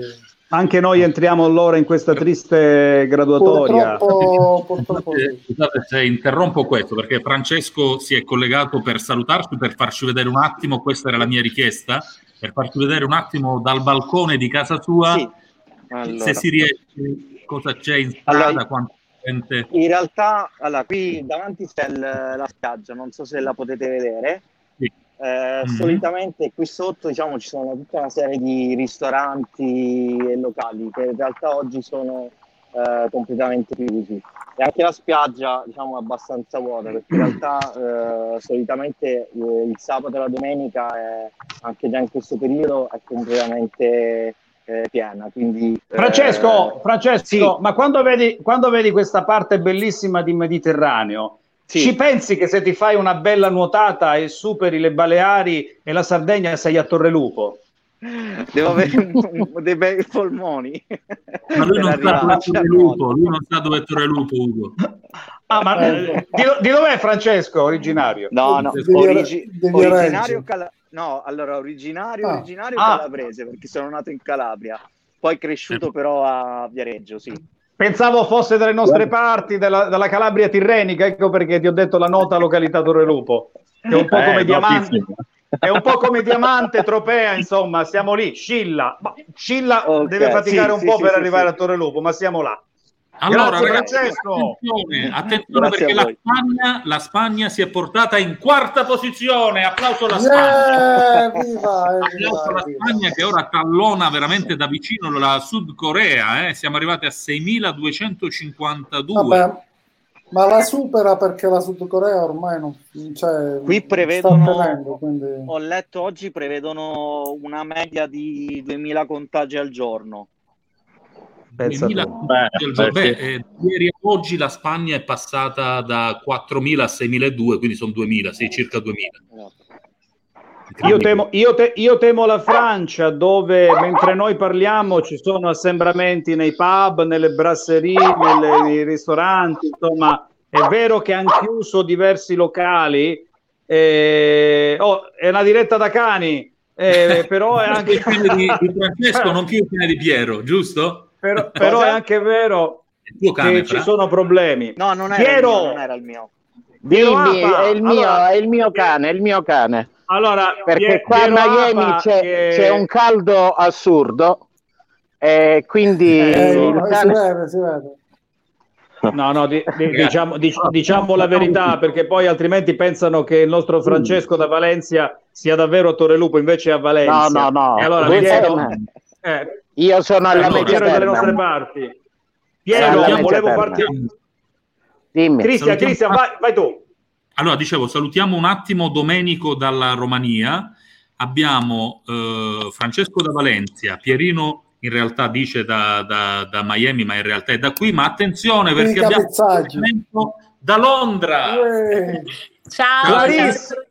Anche noi entriamo allora in questa triste graduatoria. purtroppo, purtroppo sì. Scusate se interrompo questo perché Francesco si è collegato per salutarci, per farci vedere un attimo, questa era la mia richiesta, per farci vedere un attimo dal balcone di casa sua Sì. Allora. se si riesce, cosa c'è in strada, Allora, quanta gente... In realtà, allora, qui davanti c'è il- la spiaggia, non so se la potete vedere. Sì. Eh, Mhm. Solitamente qui sotto diciamo, ci sono tutta una serie di ristoranti e locali che in realtà oggi sono eh, completamente chiusi. E anche la spiaggia diciamo, è abbastanza vuota perché in realtà eh, solitamente eh, il sabato e la domenica, è, anche già in questo periodo, è completamente eh, piena. Quindi, eh, Francesco, Francesco, sì. ma quando vedi, quando vedi questa parte bellissima di Mediterraneo, Sì. ci pensi che se ti fai una bella nuotata e superi le Baleari e la Sardegna sei a Torrelupo? Devo avere dei bei polmoni. Ma lui non sa dove nuoto. lui non sa dove è Torrelupo, Ugo. Ah, ma eh, di, di dov'è Francesco originario? No, no, origi- originario cala- no, allora originario, Ah. originario Ah. calabrese perché sono nato in Calabria, poi cresciuto però a Viareggio, sì. Pensavo fosse dalle nostre parti, della, dalla Calabria tirrenica, ecco perché ti ho detto la nota località Torrelupo, che è un po' Eh, come Diamante. È un po' come Diamante, Tropea, insomma, siamo lì. Scilla, Ma Scilla Ok, deve faticare sì, un sì, po' sì, per sì, arrivare sì. a Torrelupo, ma siamo là. Allora, Grazie, ragazzi, Francesco. attenzione, attenzione Grazie perché la. Spagna, la Spagna si è portata in quarta posizione. Applauso alla Spagna. Yeah, viva, eh, Applauso alla viva, viva. Spagna che ora tallona veramente da vicino la Sud Corea. eh. Siamo arrivati a 6.252. Vabbè, ma la supera perché la Sud Corea ormai non cioè, Qui prevedono, tenendo, quindi... ho letto oggi, prevedono una media di 2000 contagi al giorno. Pensa 2000 tu. del giorno. Beh, Beh, sì. eh, ieri a oggi la Spagna è passata da 4.000 a 6.002, quindi sono 2.000, sì, circa 2.000. Io temo, io, te- io temo la Francia dove mentre noi parliamo ci sono assembramenti nei pub, nelle brasserie, nelle- nei ristoranti, insomma è vero che hanno chiuso diversi locali, eh, oh, è una diretta da cani, eh, però è Anche il cane di, di Francesco, non più il di Piero, giusto? Però, però è anche vero cane, che ci sono problemi. No, non era, Piero! mio, non era il mio. Piero Dimmi, Apa, è il mio, allora- è il mio cane, è il mio cane. Allora, Perché Pie- qua a Piero Miami c'è, che- c'è un caldo assurdo e quindi Eh, il si cane... vede, si vede. No, no, di- di- diciamo, dic- diciamo la verità perché poi altrimenti pensano che il nostro Francesco da Valencia sia davvero a Torrelupo, invece è a Valencia. No, no, no. E allora Piero, eh, Io sono alla Piero Terme. nostre parti. Piero, Mezza volevo farti, Cristian, Cristian, vai, vai tu. Allora, dicevo, salutiamo un attimo Domenico dalla Romania, abbiamo eh, Francesco da Valencia, Pierino in realtà dice da, da, da, Miami, ma in realtà è da qui. Ma attenzione perché abbiamo da Londra. Ciao,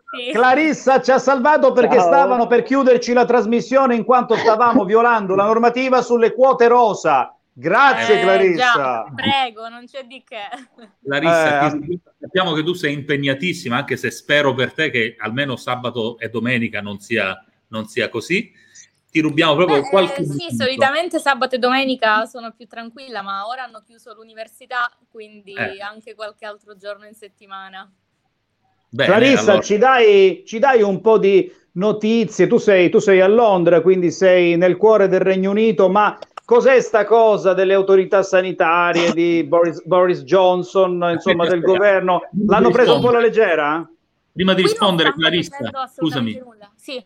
Clarissa, Clarissa ci ha salvato perché Ciao. stavano per chiuderci la trasmissione in quanto stavamo violando la normativa sulle quote rosa. Grazie eh, Clarissa. Già, prego, non c'è di che. Clarissa, eh, sappiamo che tu sei impegnatissima, anche se spero per te che almeno sabato e domenica non sia, non sia così. Ti rubiamo proprio Beh, qualche... Eh, sì, solitamente sabato e domenica sono più tranquilla, ma ora hanno chiuso l'università, quindi eh. anche qualche altro giorno in settimana. Bene, Clarissa, allora... ci, dai, ci, dai, un po' di notizie. Tu sei, tu sei a Londra, quindi sei nel cuore del Regno Unito, ma cos'è sta cosa delle autorità sanitarie di Boris, Boris Johnson, insomma, del governo? L'hanno preso un po' alla leggera? Prima di rispondere, Clarissa, scusami. Sì.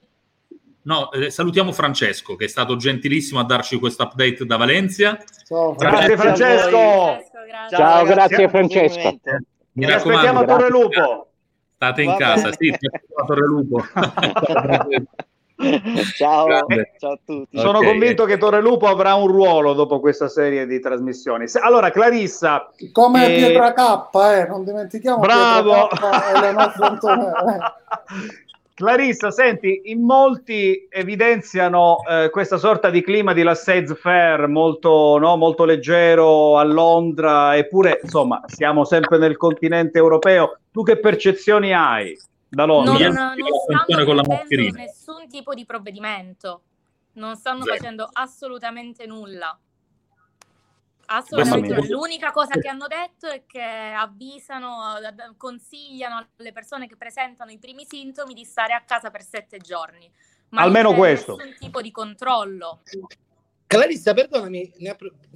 No, eh, salutiamo Francesco che è stato gentilissimo a darci questo update da Valencia. Ciao, grazie Francesco. Grazie, Ciao, grazie Francesco. Mi Ti aspettiamo a Torre Lupo. State in Va casa, bene. sì, a Torre Lupo. ciao, ciao a tutti. Sono okay. convinto che Torre Lupo avrà un ruolo dopo questa serie di trasmissioni. Allora, Clarissa. Come eh... Pietra K, eh, non dimentichiamo. Bravo. Clarissa, senti, in molti evidenziano eh, questa sorta di clima di laissez faire molto, no, molto leggero a Londra, eppure insomma siamo sempre nel continente europeo. Tu che percezioni hai da Londra? Non, non stanno con la nessun tipo di provvedimento, non stanno Zero. facendo assolutamente nulla. Assolutamente. L'unica cosa che hanno detto è che avvisano, consigliano alle persone che presentano i primi sintomi di stare a casa per sette giorni. Ma Almeno questo. Nessun tipo di controllo. Clarissa, perdonami,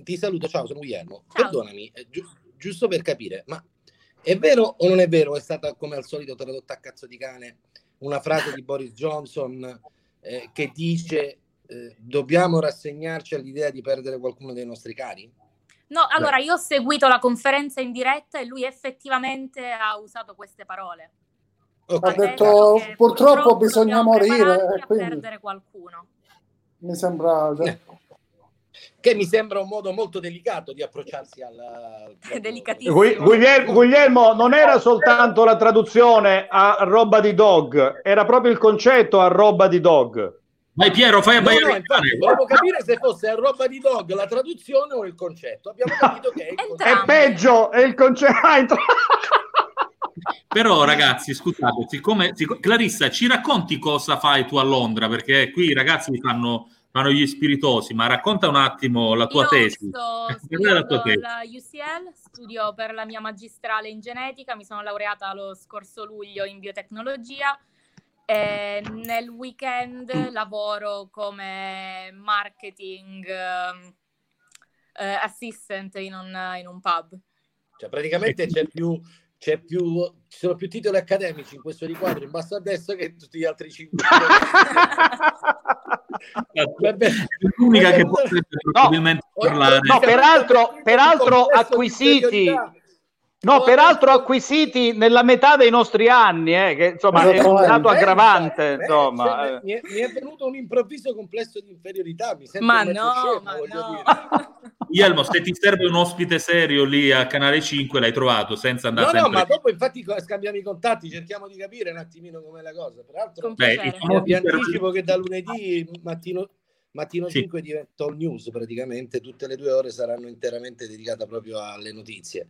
ti saluto, ciao, sono Guglielmo. Ciao. Perdonami, eh, gi- giusto per capire, ma è vero o non è vero? È stata come al solito tradotta a cazzo di cane una frase di Boris Johnson eh, che dice eh, dobbiamo rassegnarci all'idea di perdere qualcuno dei nostri cari? No, allora io ho seguito la conferenza in diretta e lui effettivamente ha usato queste parole. Okay. Ha detto purtroppo, purtroppo bisogna morire. Quindi... perdere qualcuno. Mi sembra... Che mi sembra un modo molto delicato di approcciarsi al... Delicatissimo. Guglielmo, Guglielmo, non era soltanto la traduzione a roba di dog, era proprio il concetto a roba di dog. Vai Piero, fai a no, no, infatti, volevo capire se fosse roba di dog la traduzione o il concetto. Abbiamo capito che è, il concetto. è peggio, è il concetto. Però ragazzi, scusate, siccome, siccome, Clarissa, ci racconti cosa fai tu a Londra? Perché qui i ragazzi fanno, fanno gli spiritosi, ma racconta un attimo la tua Io tesi. Sto la tua tesi. alla UCL, studio per la mia magistrale in genetica, mi sono laureata lo scorso luglio in biotecnologia e nel weekend lavoro come marketing uh, assistant in un, in un, pub. Cioè, praticamente c'è più, c'è più, ci sono più titoli accademici in questo riquadro in basso a destra che in tutti gli altri cinque. L'unica che potrebbe probabilmente no, parlare. No, peraltro, peraltro acquisiti No, peraltro acquisiti nella metà dei nostri anni, eh, che insomma è un dato aggravante. Eh, insomma. Cioè, mi, è, mi, è, venuto un improvviso complesso di inferiorità. Mi ma no, scemo, ma no. Ielmo, se ti serve un ospite serio lì a Canale 5, l'hai trovato senza andare no, sempre... No, ma dopo infatti scambiamo i contatti, cerchiamo di capire un attimino com'è la cosa. Peraltro, Beh, vi anticipo che da lunedì mattino Mattino sì. 5 diventa all news praticamente, tutte le due ore saranno interamente dedicate proprio alle notizie.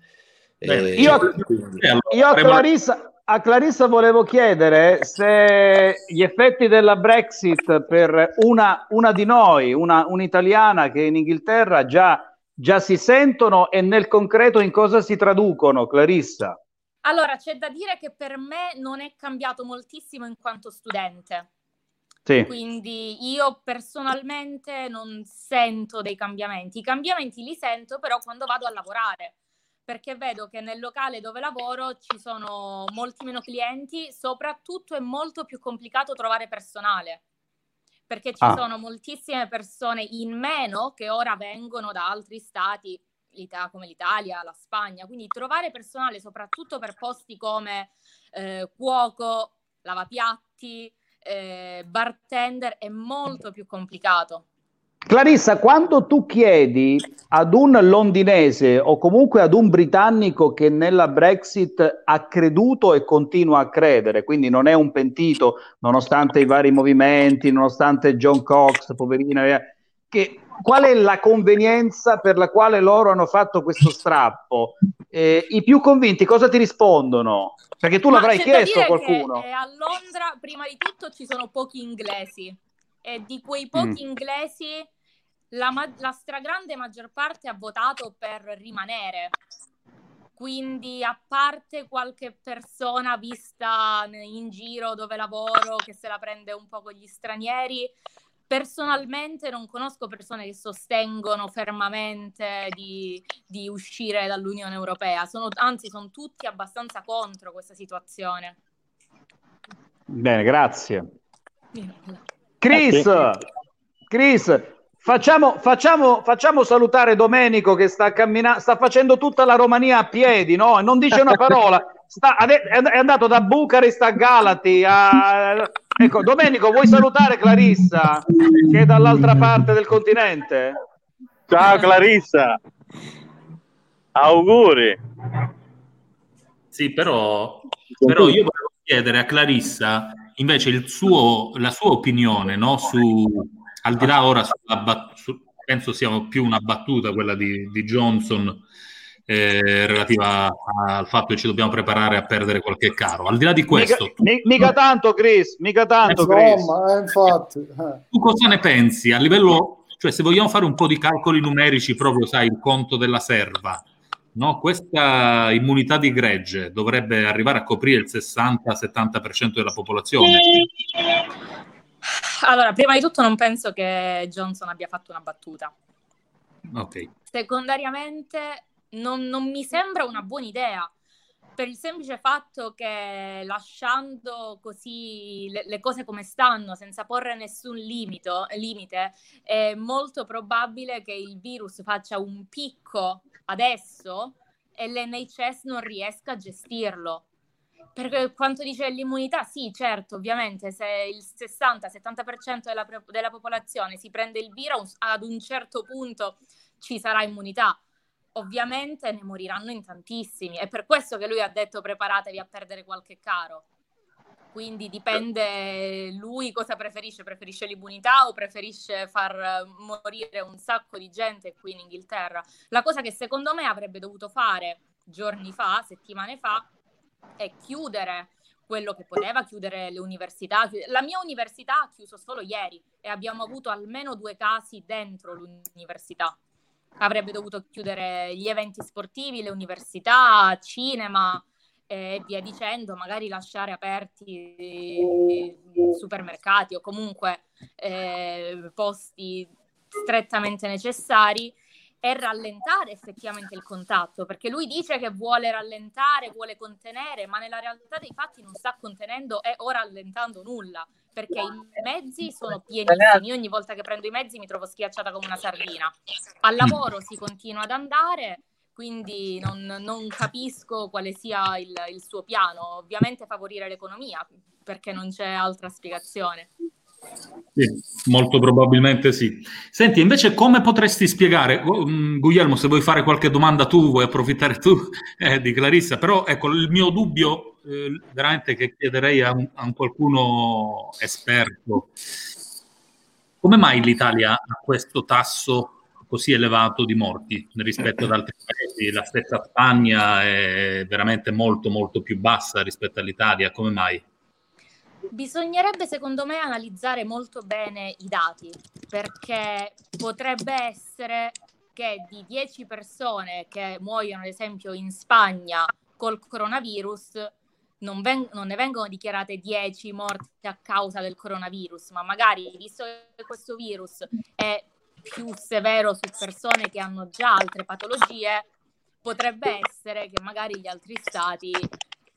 Eh, io, a, io a, Clarissa, a, Clarissa, volevo chiedere se gli effetti della Brexit per una, una di noi, una, un'italiana che è in Inghilterra, già, già si sentono e nel concreto in cosa si traducono, Clarissa? Allora, c'è da dire che per me non è cambiato moltissimo in quanto studente. Sì. Quindi io personalmente non sento dei cambiamenti. I cambiamenti li sento però quando vado a lavorare perché vedo che nel locale dove lavoro ci sono molti meno clienti, soprattutto è molto più complicato trovare personale, perché ci ah. sono moltissime persone in meno che ora vengono da altri stati come l'Italia, la Spagna, quindi trovare personale soprattutto per posti come eh, cuoco, lavapiatti, eh, bartender è molto più complicato. Clarissa, quando tu chiedi ad un londinese o comunque ad un britannico che nella Brexit ha creduto e continua a credere, quindi non è un pentito, nonostante i vari movimenti, nonostante John Cox, poverina, che, qual è la convenienza per la quale loro hanno fatto questo strappo? Eh, I più convinti cosa ti rispondono? Perché tu Ma l'avrai chiesto a qualcuno. Che, eh, a Londra, prima di tutto, ci sono pochi inglesi e di quei pochi mm. inglesi la, ma- la stragrande maggior parte ha votato per rimanere. Quindi, a parte qualche persona vista in giro dove lavoro che se la prende un po' con gli stranieri, personalmente non conosco persone che sostengono fermamente di, di uscire dall'Unione Europea. Sono, anzi, sono tutti abbastanza contro questa situazione. Bene, grazie. Chris, Chris, Facciamo, facciamo, facciamo, salutare Domenico che sta camminando, sta facendo tutta la Romania a piedi, no? E non dice una parola. Sta, è andato da Bucarest a Galati. A... Ecco, Domenico, vuoi salutare Clarissa che è dall'altra parte del continente? Ciao Clarissa, auguri. Sì, però, però io volevo chiedere a Clarissa invece suo, la sua opinione no, su al di là ora, sulla, su, penso sia più una battuta quella di, di Johnson eh, relativa al fatto che ci dobbiamo preparare a perdere qualche caro. Al di là di questo, mica, tu, mica tanto, Chris, mica tanto, eh, Chris. Insomma, eh, infatti, eh. tu cosa ne pensi a livello, cioè se vogliamo fare un po' di calcoli numerici, proprio sai, il conto della serva, no? questa immunità di gregge dovrebbe arrivare a coprire il 60-70% della popolazione. Allora, prima di tutto non penso che Johnson abbia fatto una battuta. Ok. Secondariamente non, non mi sembra una buona idea per il semplice fatto che lasciando così le, le, cose come stanno, senza porre nessun limito, limite, è molto probabile che il virus faccia un picco adesso e l'NHS non riesca a gestirlo. Per quanto dice l'immunità, sì, certo, ovviamente se il 60-70% della, della popolazione si prende il virus, ad un certo punto ci sarà immunità. Ovviamente ne moriranno in tantissimi. È per questo che lui ha detto preparatevi a perdere qualche caro. Quindi dipende lui cosa preferisce, preferisce l'immunità o preferisce far morire un sacco di gente qui in Inghilterra. La cosa che secondo me avrebbe dovuto fare giorni fa, settimane fa, è chiudere quello che poteva, chiudere le università. La mia università ha chiuso solo ieri e abbiamo avuto almeno due casi dentro l'università. Avrebbe dovuto chiudere gli eventi sportivi, le università, cinema e via dicendo, magari lasciare aperti i supermercati o comunque eh, posti strettamente necessari è rallentare effettivamente il contatto, perché lui dice che vuole rallentare, vuole contenere, ma nella realtà dei fatti non sta contenendo e o rallentando nulla, perché i mezzi sono pienissimi. Ogni volta che prendo i mezzi mi trovo schiacciata come una sardina. Al lavoro si continua ad andare, quindi non, non capisco quale sia il, il suo piano. Ovviamente favorire l'economia, perché non c'è altra spiegazione. Sì, molto probabilmente sì. Senti, invece come potresti spiegare, um, Guglielmo, se vuoi fare qualche domanda tu, vuoi approfittare tu eh, di Clarissa, però ecco, il mio dubbio eh, veramente che chiederei a un, a un, qualcuno esperto, come mai l'Italia ha questo tasso così elevato di morti rispetto ad altri paesi? La stessa Spagna è veramente molto molto più bassa rispetto all'Italia, come mai? Bisognerebbe secondo me analizzare molto bene i dati perché potrebbe essere che di 10 persone che muoiono ad esempio in Spagna col coronavirus non, veng- non, ne vengono dichiarate 10 morti a causa del coronavirus, ma magari visto che questo virus è più severo su persone che hanno già altre patologie, potrebbe essere che magari gli altri stati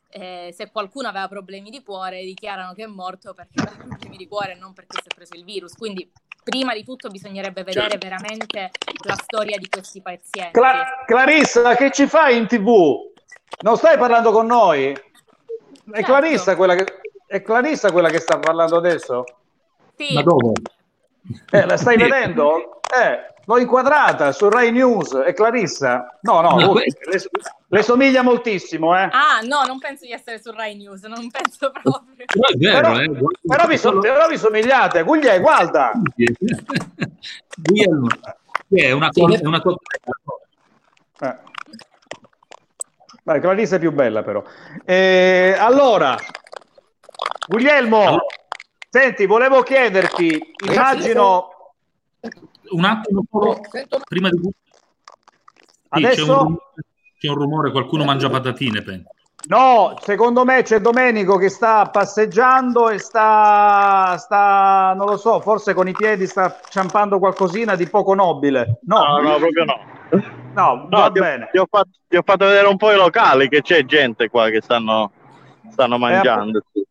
eh, se qualcuno aveva problemi di cuore dichiarano che è morto perché aveva problemi di cuore e non perché si è preso il virus. Quindi prima di tutto bisognerebbe vedere certo. veramente la storia di questi pazienti. Cla- Clarissa, che ci fai in tv? Non stai parlando con noi? È, certo. Clarissa quella che, è Clarissa quella che sta parlando adesso? Sì. Ma dove? Eh, la stai vedendo? Eh, l'ho inquadrata su Rai News, è Clarissa. No, no, no le, le, somiglia moltissimo, eh. Ah, no, non penso di essere su Rai News, non penso proprio. Però è vero, però, eh. però, vi, so, però vi somigliate. Guglielmo, guarda. Guglielmo, è una cosa... È una cosa... Eh. Vai, Clarissa è più bella però. Eh, allora, Guglielmo, allora. senti, volevo chiederti, immagino un attimo prima di... Sì, Adesso... C'è un, rumore, qualcuno mangia patatine, penso. No, secondo me c'è Domenico che sta passeggiando e sta, sta, non lo so, forse con i piedi sta ciampando qualcosina di poco nobile. No, no, no proprio no. No, no va ti, bene. Ti ho, fatto, ti ho, fatto, vedere un po' i locali, che c'è gente qua che stanno, stanno mangiando. E,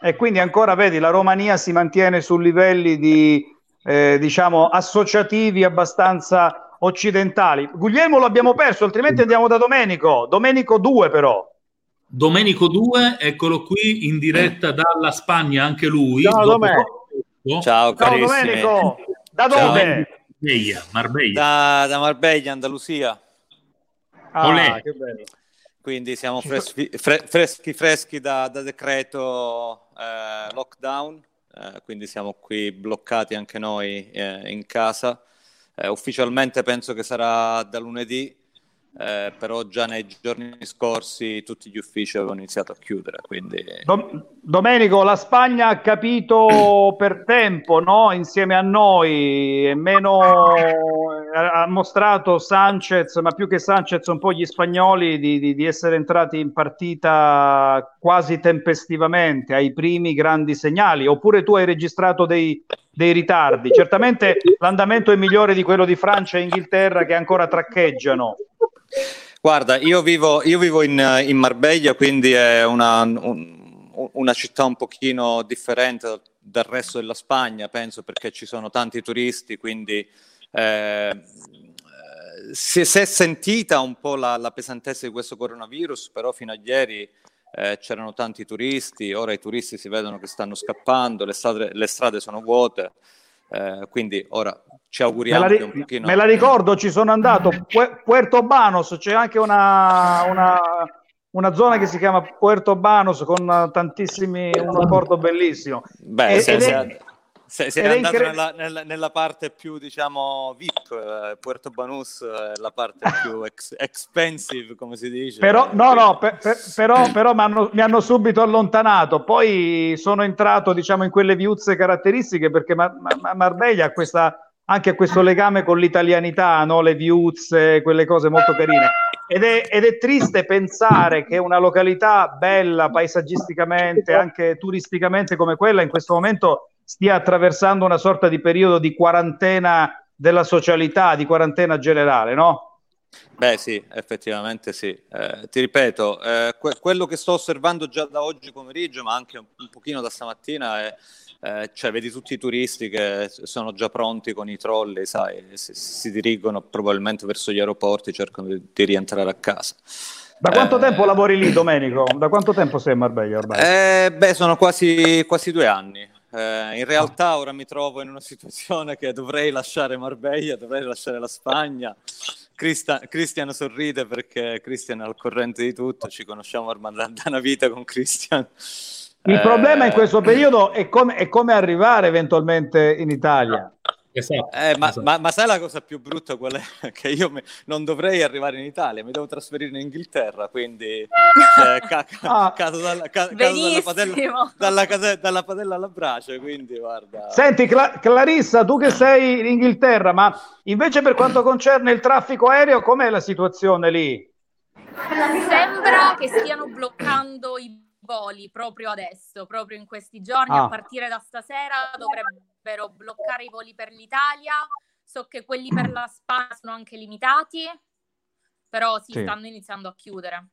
e quindi ancora, vedi, la Romania si mantiene su livelli di eh, diciamo, associativi abbastanza occidentali. Guglielmo l'abbiamo perso, altrimenti andiamo da Domenico. Domenico 2 però. Domenico 2, eccolo qui in diretta dalla Spagna, anche lui. Ciao Domenico. Ciao, Ciao Domenico. Da dove? Marbella, Marbella. Da, da Marbella, Andalusia. Ah, che bello. Quindi siamo freschi fre- freschi, freschi da, da decreto eh, lockdown eh, quindi siamo qui bloccati anche noi eh, in casa. Eh, ufficialmente penso che sarà da lunedì, eh, però già nei giorni scorsi tutti gli uffici avevano iniziato a chiudere. Quindi... Dom- Domenico, la Spagna ha capito per tempo, no? insieme a noi, e meno ha mostrato Sanchez, ma più che Sanchez, un po' gli spagnoli di, di, di essere entrati in partita quasi tempestivamente ai primi grandi segnali, oppure tu hai registrato dei, dei ritardi. Certamente l'andamento è migliore di quello di Francia e Inghilterra che ancora traccheggiano. Guarda, io vivo, io vivo in, in, Marbella, quindi è una, un, una, città un pochino differente dal resto della Spagna, penso, perché ci sono tanti turisti, quindi eh, si, si, è sentita un po' la, la, pesantezza di questo coronavirus, però fino a ieri eh, c'erano tanti turisti, ora i turisti si vedono che stanno scappando, le strade, le strade sono vuote, eh, quindi ora ci auguriamo me la, un pochino... me la ricordo, ci sono andato, Puerto Banos, c'è anche una, una, una, zona che si chiama Puerto Banos con tantissimi, un porto bellissimo. Beh, e, se, se, andato incre... nella, nella, nella, parte più, diciamo, VIP, eh, Puerto Banús è la parte più ex, expensive, come si dice. Però, no, no, per, per, però, però mi hanno subito allontanato. Poi sono entrato, diciamo, in quelle viuzze caratteristiche perché Mar- Mar- Marbella ha questa anche a questo legame con l'italianità, no? le viuzze, quelle cose molto carine. Ed è, ed è, triste pensare che una località bella paesaggisticamente, anche turisticamente come quella, in questo momento stia attraversando una sorta di periodo di quarantena della socialità, di quarantena generale, no? Beh sì, effettivamente sì. Eh, ti ripeto, eh, que- quello che sto osservando già da oggi pomeriggio, ma anche un, un pochino da stamattina, è eh, cioè vedi tutti i turisti che sono già pronti con i trolley, sai, si, si dirigono probabilmente verso gli aeroporti, cercano di, di rientrare a casa. Da quanto eh, tempo lavori lì, Domenico? Da quanto tempo sei a Marbella ormai? Eh, beh, sono quasi, quasi due anni. Eh, in realtà ora mi trovo in una situazione che dovrei lasciare Marbella, dovrei lasciare la Spagna. Christa, Christian sorride perché Christian è al corrente di tutto, ci conosciamo ormai da una vita con Christian. Il eh... problema in questo periodo è come, è come, arrivare eventualmente in Italia. Esatto, eh, ma, esatto. ma, ma, sai la cosa più brutta qual è? Che io mi, non dovrei arrivare in Italia, mi devo trasferire in Inghilterra, quindi cioè, ca, ca, ah. caso, dalla, ca, caso dalla, padella, dalla, case, dalla, padella, alla brace, quindi guarda. Senti Cla- Clarissa, tu che sei in Inghilterra, ma invece per quanto concerne il traffico aereo, com'è la situazione lì? Sembra che stiano bloccando i voli proprio adesso, proprio in questi giorni, ah. a partire da stasera dovrebbero bloccare i voli per l'Italia. So che quelli per la Spagna sono anche limitati, però si sì. stanno iniziando a chiudere.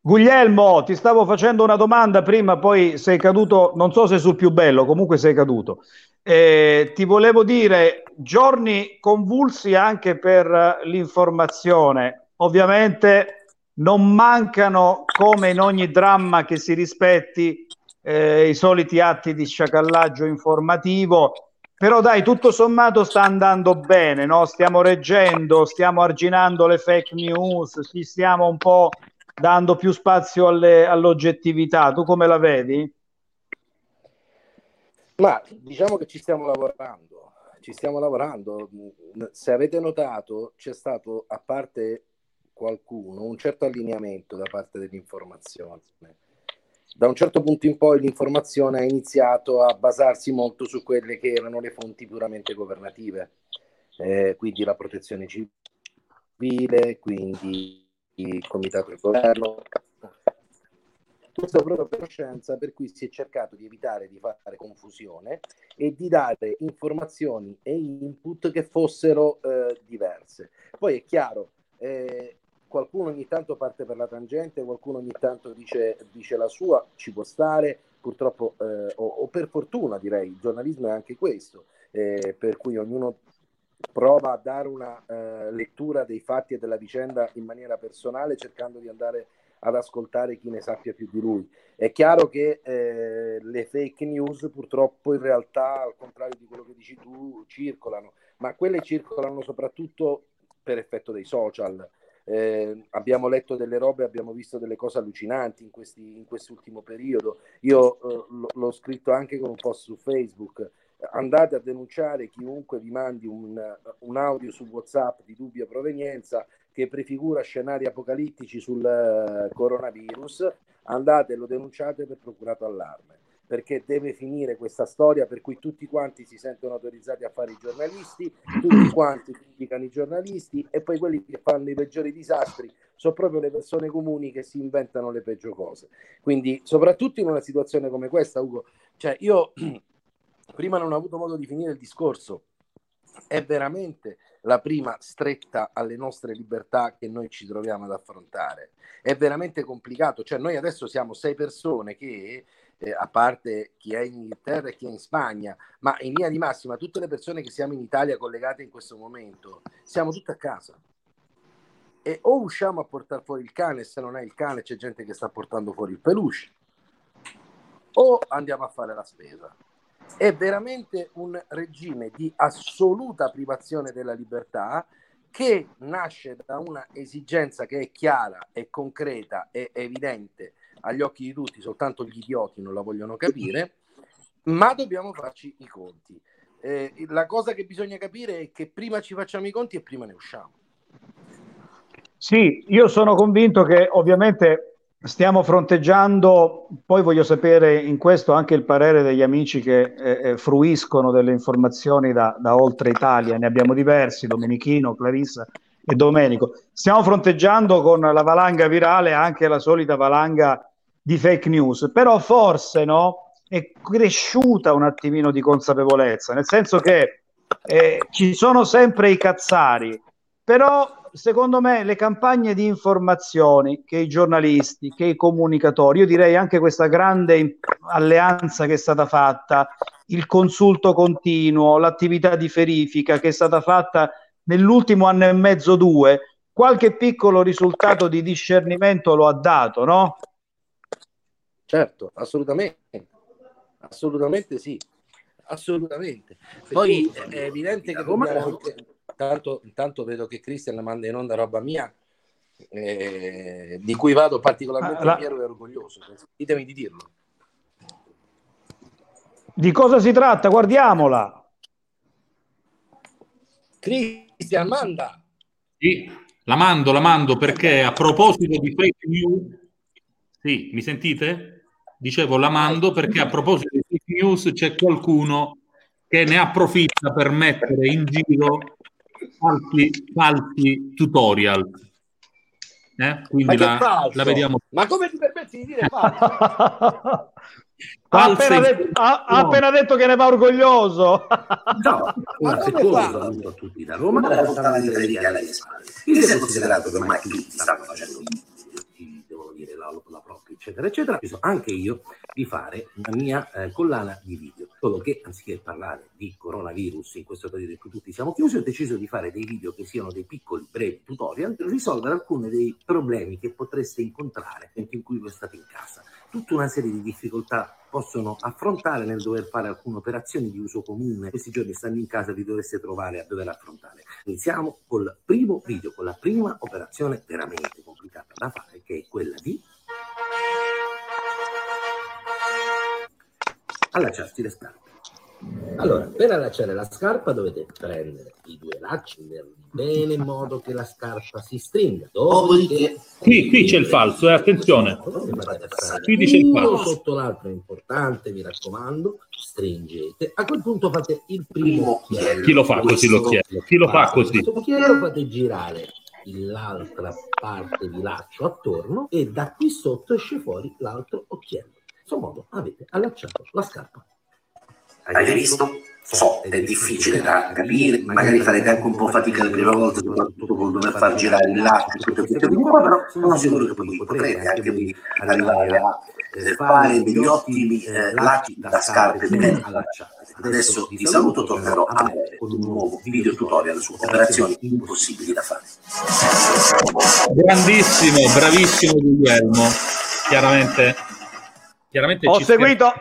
Guglielmo, ti stavo facendo una domanda prima, poi sei caduto, non so se sul più bello, comunque sei caduto. Eh, ti volevo dire, giorni convulsi anche per l'informazione. Ovviamente non mancano, come in ogni dramma che si rispetti, eh, i soliti atti di sciacallaggio informativo. Però dai, tutto sommato sta andando bene, no? stiamo reggendo, stiamo arginando le fake news, ci stiamo un po' dando più spazio alle, all'oggettività. Tu come la vedi? Ma diciamo che ci stiamo lavorando, ci stiamo lavorando. Se avete notato, c'è stato, a parte qualcuno, un certo allineamento da parte dell'informazione. Da un certo punto in poi l'informazione ha iniziato a basarsi molto su quelle che erano le fonti puramente governative, eh, quindi la protezione civile, quindi il comitato del governo. Questo proprio per scienza per cui si è cercato di evitare di fare confusione e di dare informazioni e input che fossero eh, diverse. Poi è chiaro, eh, qualcuno ogni tanto parte per la tangente, qualcuno ogni tanto dice, dice la sua, ci può stare, purtroppo, eh, o, o, per fortuna direi, il giornalismo è anche questo, eh, per cui ognuno prova a dare una eh, lettura dei fatti e della vicenda in maniera personale cercando di andare ad ascoltare chi ne sappia più di lui. È chiaro che eh, le fake news purtroppo in realtà, al contrario di quello che dici tu, circolano, ma quelle circolano soprattutto per effetto dei social. Eh, abbiamo letto delle robe, abbiamo visto delle cose allucinanti in, questi, in quest'ultimo periodo. Io eh, l'ho scritto anche con un post su Facebook. Andate a denunciare chiunque vi mandi un, un, audio su WhatsApp di dubbia provenienza che prefigura scenari apocalittici sul uh, coronavirus, andate e lo denunciate per procurato allarme, perché deve finire questa storia per cui tutti quanti si sentono autorizzati a fare i giornalisti, tutti quanti criticano i giornalisti e poi quelli che fanno i peggiori disastri sono proprio le persone comuni che si inventano le peggio cose. Quindi, soprattutto in una situazione come questa, Ugo, cioè io prima non ho avuto modo di finire il discorso, è veramente la prima stretta alle nostre libertà che noi ci troviamo ad affrontare. È veramente complicato, cioè noi adesso siamo sei persone che, eh, a parte chi è in Inghilterra e chi è in Spagna, ma in linea di massima tutte le persone che siamo in Italia collegate in questo momento, siamo tutte a casa. E o usciamo a portare fuori il cane, se non è il cane c'è gente che sta portando fuori il peluche, o andiamo a fare la spesa è veramente un regime di assoluta privazione della libertà che nasce da una esigenza che è chiara, è concreta, è evidente agli occhi di tutti, soltanto gli idioti non la vogliono capire, ma dobbiamo farci i conti. Eh, la cosa che bisogna capire è che prima ci facciamo i conti e prima ne usciamo. Sì, io sono convinto che ovviamente stiamo fronteggiando, poi voglio sapere in questo anche il parere degli amici che eh, eh, fruiscono delle informazioni da, da, oltre Italia, ne abbiamo diversi, Domenichino, Clarissa e Domenico. Stiamo fronteggiando con la valanga virale anche la solita valanga di fake news, però forse no, è cresciuta un attimino di consapevolezza, nel senso che eh, ci sono sempre i cazzari, però secondo me le campagne di informazioni che i giornalisti, che i comunicatori, io direi anche questa grande alleanza che è stata fatta, il consulto continuo, l'attività di verifica che è stata fatta nell'ultimo anno e mezzo, due, qualche piccolo risultato di discernimento lo ha dato, no? Certo, assolutamente, assolutamente sì, assolutamente. Poi è evidente che Roma anche Intanto, intanto vedo che Cristian manda in onda roba mia, eh, di cui vado particolarmente ah, fiero e orgoglioso. Ditemi di dirlo. Di cosa si tratta? Guardiamola. Cristian, manda. Sì, la mando, la mando perché a proposito di fake news, sì, mi sentite? Dicevo, la mando perché a proposito di fake news c'è qualcuno che ne approfitta per mettere in giro falsi, falsi tutorial. Eh? Quindi la, la, vediamo. Ma come ti permetti di dire falso? ha, appena detto, ha, ha appena detto che ne va orgoglioso. no, un saluto a tutti da Roma la portata di Federica alle spalle. Si è considerato che ormai tutti stanno facendo devo dire la, la eccetera, eccetera. Ho deciso anche io di fare la mia eh, collana di video, solo che anziché parlare di coronavirus in questo periodo in cui tutti siamo chiusi, ho deciso di fare dei video che siano dei piccoli, brevi tutorial per risolvere alcuni dei problemi che potreste incontrare in cui voi state in casa. Tutta una serie di difficoltà possono affrontare nel dover fare alcune operazioni di uso comune. Questi giorni stando in casa vi dovreste trovare a dover affrontare. Iniziamo col primo video, con la prima operazione veramente complicata da fare, che è quella di allacciarsi le scarpe. Allora, per allacciare la scarpa dovete prendere i due lacci bene in modo che la scarpa si stringa. Dopodiché... Qui, qui c'è il falso, eh, attenzione. Qui dice il Uno falso. sotto l'altro è importante, mi raccomando, stringete. A quel punto fate il primo occhiello. Chi lo fa così l'occhiello? Chi lo fa così? Questo occhiello fate girare l'altra parte di laccio attorno e da qui sotto esce fuori l'altro occhiello. In questo modo avete allacciato la scarpa. Avete visto? So, è difficile da capire, magari farete anche un po' fatica le prime volte, soprattutto con dover far girare il laccio, tutto questo di qua, però sono sicuro che poi potrete anche voi arrivare a eh, fare degli ottimi eh, lacci da scarpe ben allacciate. Adesso vi saluto, tornerò a breve con un nuovo video tutorial su operazioni impossibili da fare. Grandissimo, bravissimo Guglielmo. Chiaramente, chiaramente Ho ci seguito,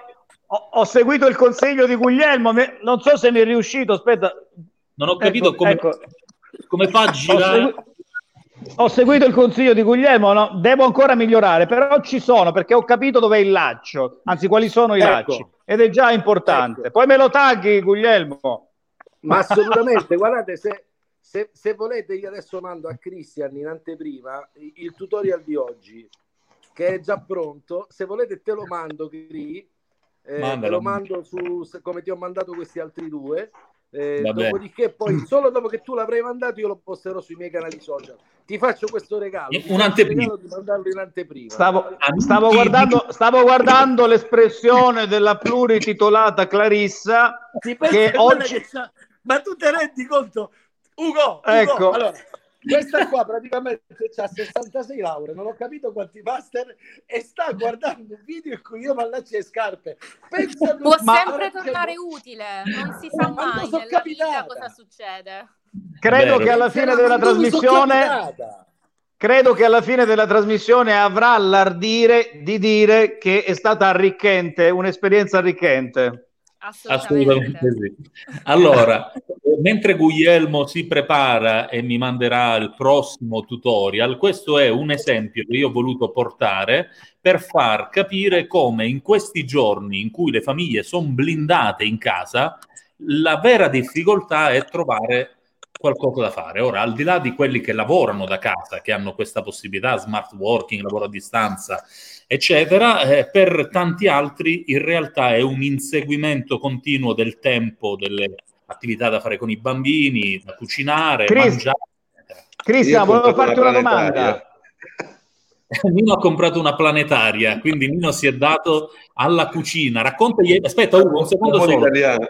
ho, ho seguito il consiglio di Guglielmo, non so se mi è riuscito, aspetta. Non ho capito Ecco, come, ecco. come fa a Ho, girare. segui- ho seguito il consiglio di Guglielmo, no? devo ancora migliorare, però ci sono perché ho capito dov'è il laccio, anzi quali sono i Ecco. lacci, ed è già importante. Poi me lo tagli, Guglielmo. Ma assolutamente, guardate, se, se, se volete io adesso mando a Christian in anteprima il tutorial di oggi, che è già pronto, se volete te lo mando, Cri, eh, te lo mando su, come ti ho mandato questi altri due, eh, dopodiché poi solo dopo che tu l'avrai mandato io lo posterò sui miei canali social. Ti faccio questo regalo, ti Un'anteprima. regalo di mandarlo in anteprima. Stavo, stavo guardando, stavo guardando l'espressione della plurititolata Clarissa che oggi... che Ma tu te rendi conto? Ugo, Ugo, Ecco. allora, questa qua praticamente ha 66 lauree, non ho capito quanti master e sta guardando un video in cui io mi allaccio le scarpe. Pensa Può sempre Ma- tornare utile, non si sa Ma non mai nella vita capitata. cosa succede. Credo Vero. che alla fine della trasmissione... Credo che alla fine della trasmissione avrà l'ardire di dire che è stata arricchente, un'esperienza arricchente. Assolutamente sì. Allora, mentre Guglielmo si prepara e mi manderà il prossimo tutorial, questo è un esempio che io ho voluto portare per far capire come in questi giorni in cui le famiglie sono blindate in casa, la vera difficoltà è trovare qualcosa da fare. Ora, al di là di quelli che lavorano da casa, che hanno questa possibilità, smart working, lavoro a distanza, eccetera, eh, per tanti altri in realtà è un inseguimento continuo del tempo, delle attività da fare con i bambini, da cucinare, Chris- mangiare. Cristian, volevo farti una domanda. Nino ha comprato una planetaria, quindi Nino si è dato alla cucina. Raccontagli, aspetta Ugo, un secondo Buon solo. italiano.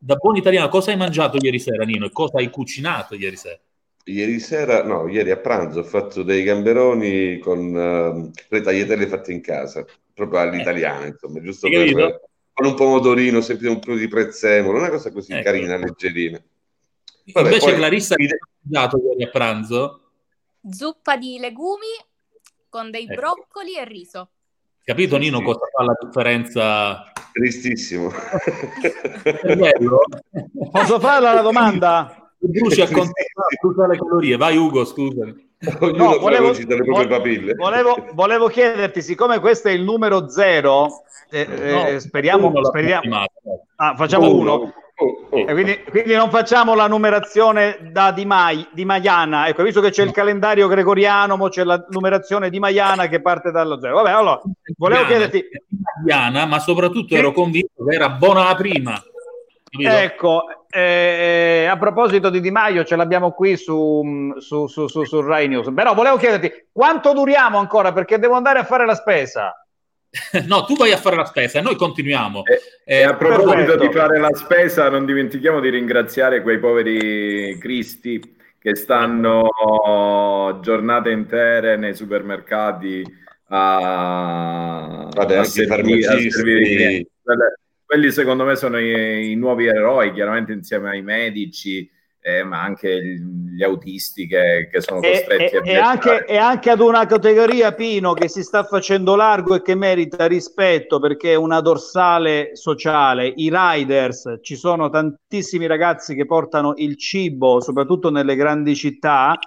Da buon italiano, cosa hai mangiato ieri sera, Nino? E cosa hai cucinato ieri sera? Ieri sera, no, ieri a pranzo ho fatto dei gamberoni con ehm, le tagliatelle fatte in casa, proprio all'italiana, insomma, giusto Eh. Per, capito? con un pomodorino, sempre un po' di prezzemolo, una cosa così Ecco. carina, leggerina. Vabbè, Invece poi- Clarissa che hai mangiato ieri a pranzo? Zuppa di legumi con dei Ecco. broccoli e riso. Capito Nino cosa fa la differenza? Tristissimo. Posso farla la domanda? Bruci a contatto, brucia le calorie. Vai Ugo, scusami. Ognuno No, volevo- fa dalle proprie vo- papille. Volevo, volevo chiederti, siccome questo è il numero zero, eh, eh, No, speriamo, uno l'ha speriamo- chiamato. Ah, facciamo Uno. uno. Oh, oh. E quindi, quindi non facciamo la numerazione da di, Mai, di Maiana. Ecco, visto che c'è il calendario gregoriano, mo c'è la numerazione di Maiana che parte dallo zero. Vabbè, allora, volevo Diana, chiederti, Diana, ma soprattutto ero convinto che era buona la prima. Ecco, eh, a proposito di Di Maio, ce l'abbiamo qui su, su, su, su, su Rai News. Però volevo chiederti, quanto duriamo ancora? Perché devo andare a fare la spesa. No, tu vai a fare la spesa e noi continuiamo. E a proposito perfetto. di fare la spesa, non dimentichiamo di ringraziare quei poveri cristi che stanno giornate intere nei supermercati a, Vabbè, a servire, a servire i clienti. Quelli secondo me sono i, i nuovi eroi, chiaramente insieme ai medici, eh, ma anche gli autisti che, che sono costretti e- a e anche, e anche ad una categoria, Pino, che si sta facendo largo e che merita rispetto perché è una dorsale sociale. I riders, ci sono tantissimi ragazzi che portano il cibo, soprattutto nelle grandi città,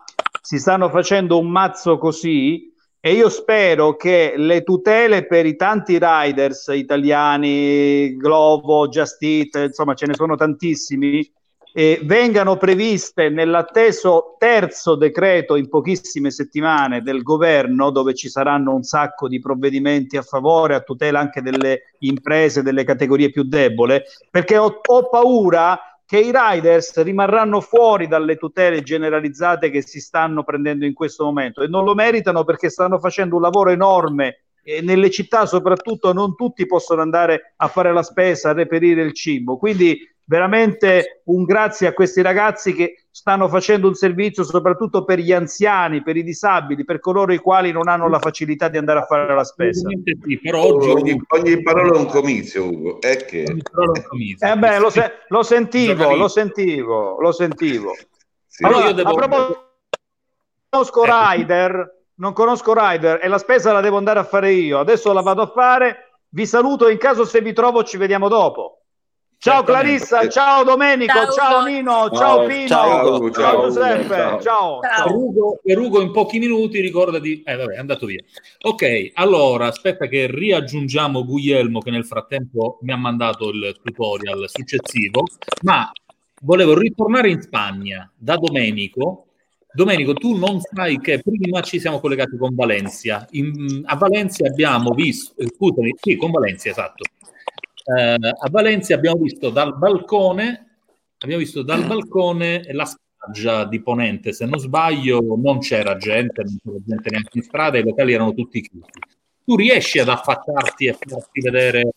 si stanno facendo un mazzo così. E io spero che le tutele per i tanti riders italiani, Glovo, Just Eat, insomma ce ne sono tantissimi, eh, vengano previste nell'atteso terzo decreto in pochissime settimane del governo, dove ci saranno un sacco di provvedimenti a favore, a tutela anche delle imprese, delle categorie più deboli, perché ho, ho paura che i riders rimarranno fuori dalle tutele generalizzate che si stanno prendendo in questo momento e non lo meritano perché stanno facendo un lavoro enorme e nelle città soprattutto non tutti possono andare a fare la spesa, a reperire il cibo. Quindi veramente un grazie a questi ragazzi che stanno facendo un servizio soprattutto per gli anziani, per i disabili, per coloro i quali non hanno la facilità di andare a fare la spesa. Sì, però oggi ogni, ogni parola è un comizio, Ugo. È che... Eh beh, lo, se- lo sentivo, lo sentivo, lo sentivo. Però Allora, io devo- a proposito, conosco Rider, non conosco Rider e la spesa la devo andare a fare io. Adesso la vado a fare. Vi saluto in caso se vi trovo ci vediamo dopo. Ciao. Clarissa, ciao Domenico, Ciao, ciao. Nino, ciao, Ciao, Pino, ciao, ciao, ciao, Giuseppe, ciao. ciao. Per Ugo, per Ugo in pochi minuti ricordati eh vabbè è andato via ok allora aspetta che riaggiungiamo Guglielmo che nel frattempo mi ha mandato il tutorial successivo ma volevo ritornare in Spagna da Domenico Domenico tu non sai che prima ci siamo collegati con Valencia In- a Valencia abbiamo visto eh, scusami sì con Valencia esatto Eh, a Valencia abbiamo visto dal balcone abbiamo visto dal balcone la spiaggia di Ponente, se non sbaglio, non c'era gente, non c'era gente neanche in strada, i locali erano tutti chiusi. Tu riesci ad affacciarti e farti vedere,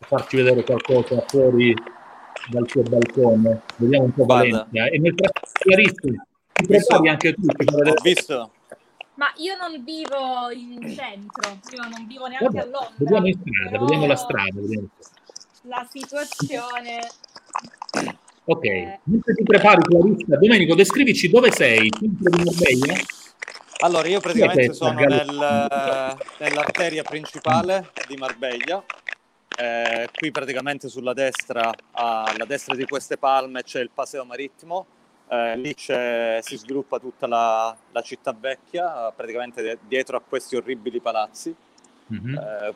farci vedere qualcosa fuori dal tuo balcone? Vediamo un po' Guarda. Valencia. E nel frattempo, ti prepari anche tu. Ho visto. Ma io non vivo in centro, io non vivo neanche Vabbè, a Londra. vediamo in strada, però vediamo la strada. vediamo. La situazione... Ok, mentre ti prepari Clarissa, Domenico, descrivici dove sei, centro di Marbella? Allora, io praticamente Sì, sono nel- nell'arteria principale di Marbella. Eh, qui praticamente sulla destra, alla destra di queste palme, c'è il Paseo Marittimo. Eh, lì si sviluppa tutta la, la città vecchia, praticamente dietro a questi orribili palazzi. Mhm. Eh,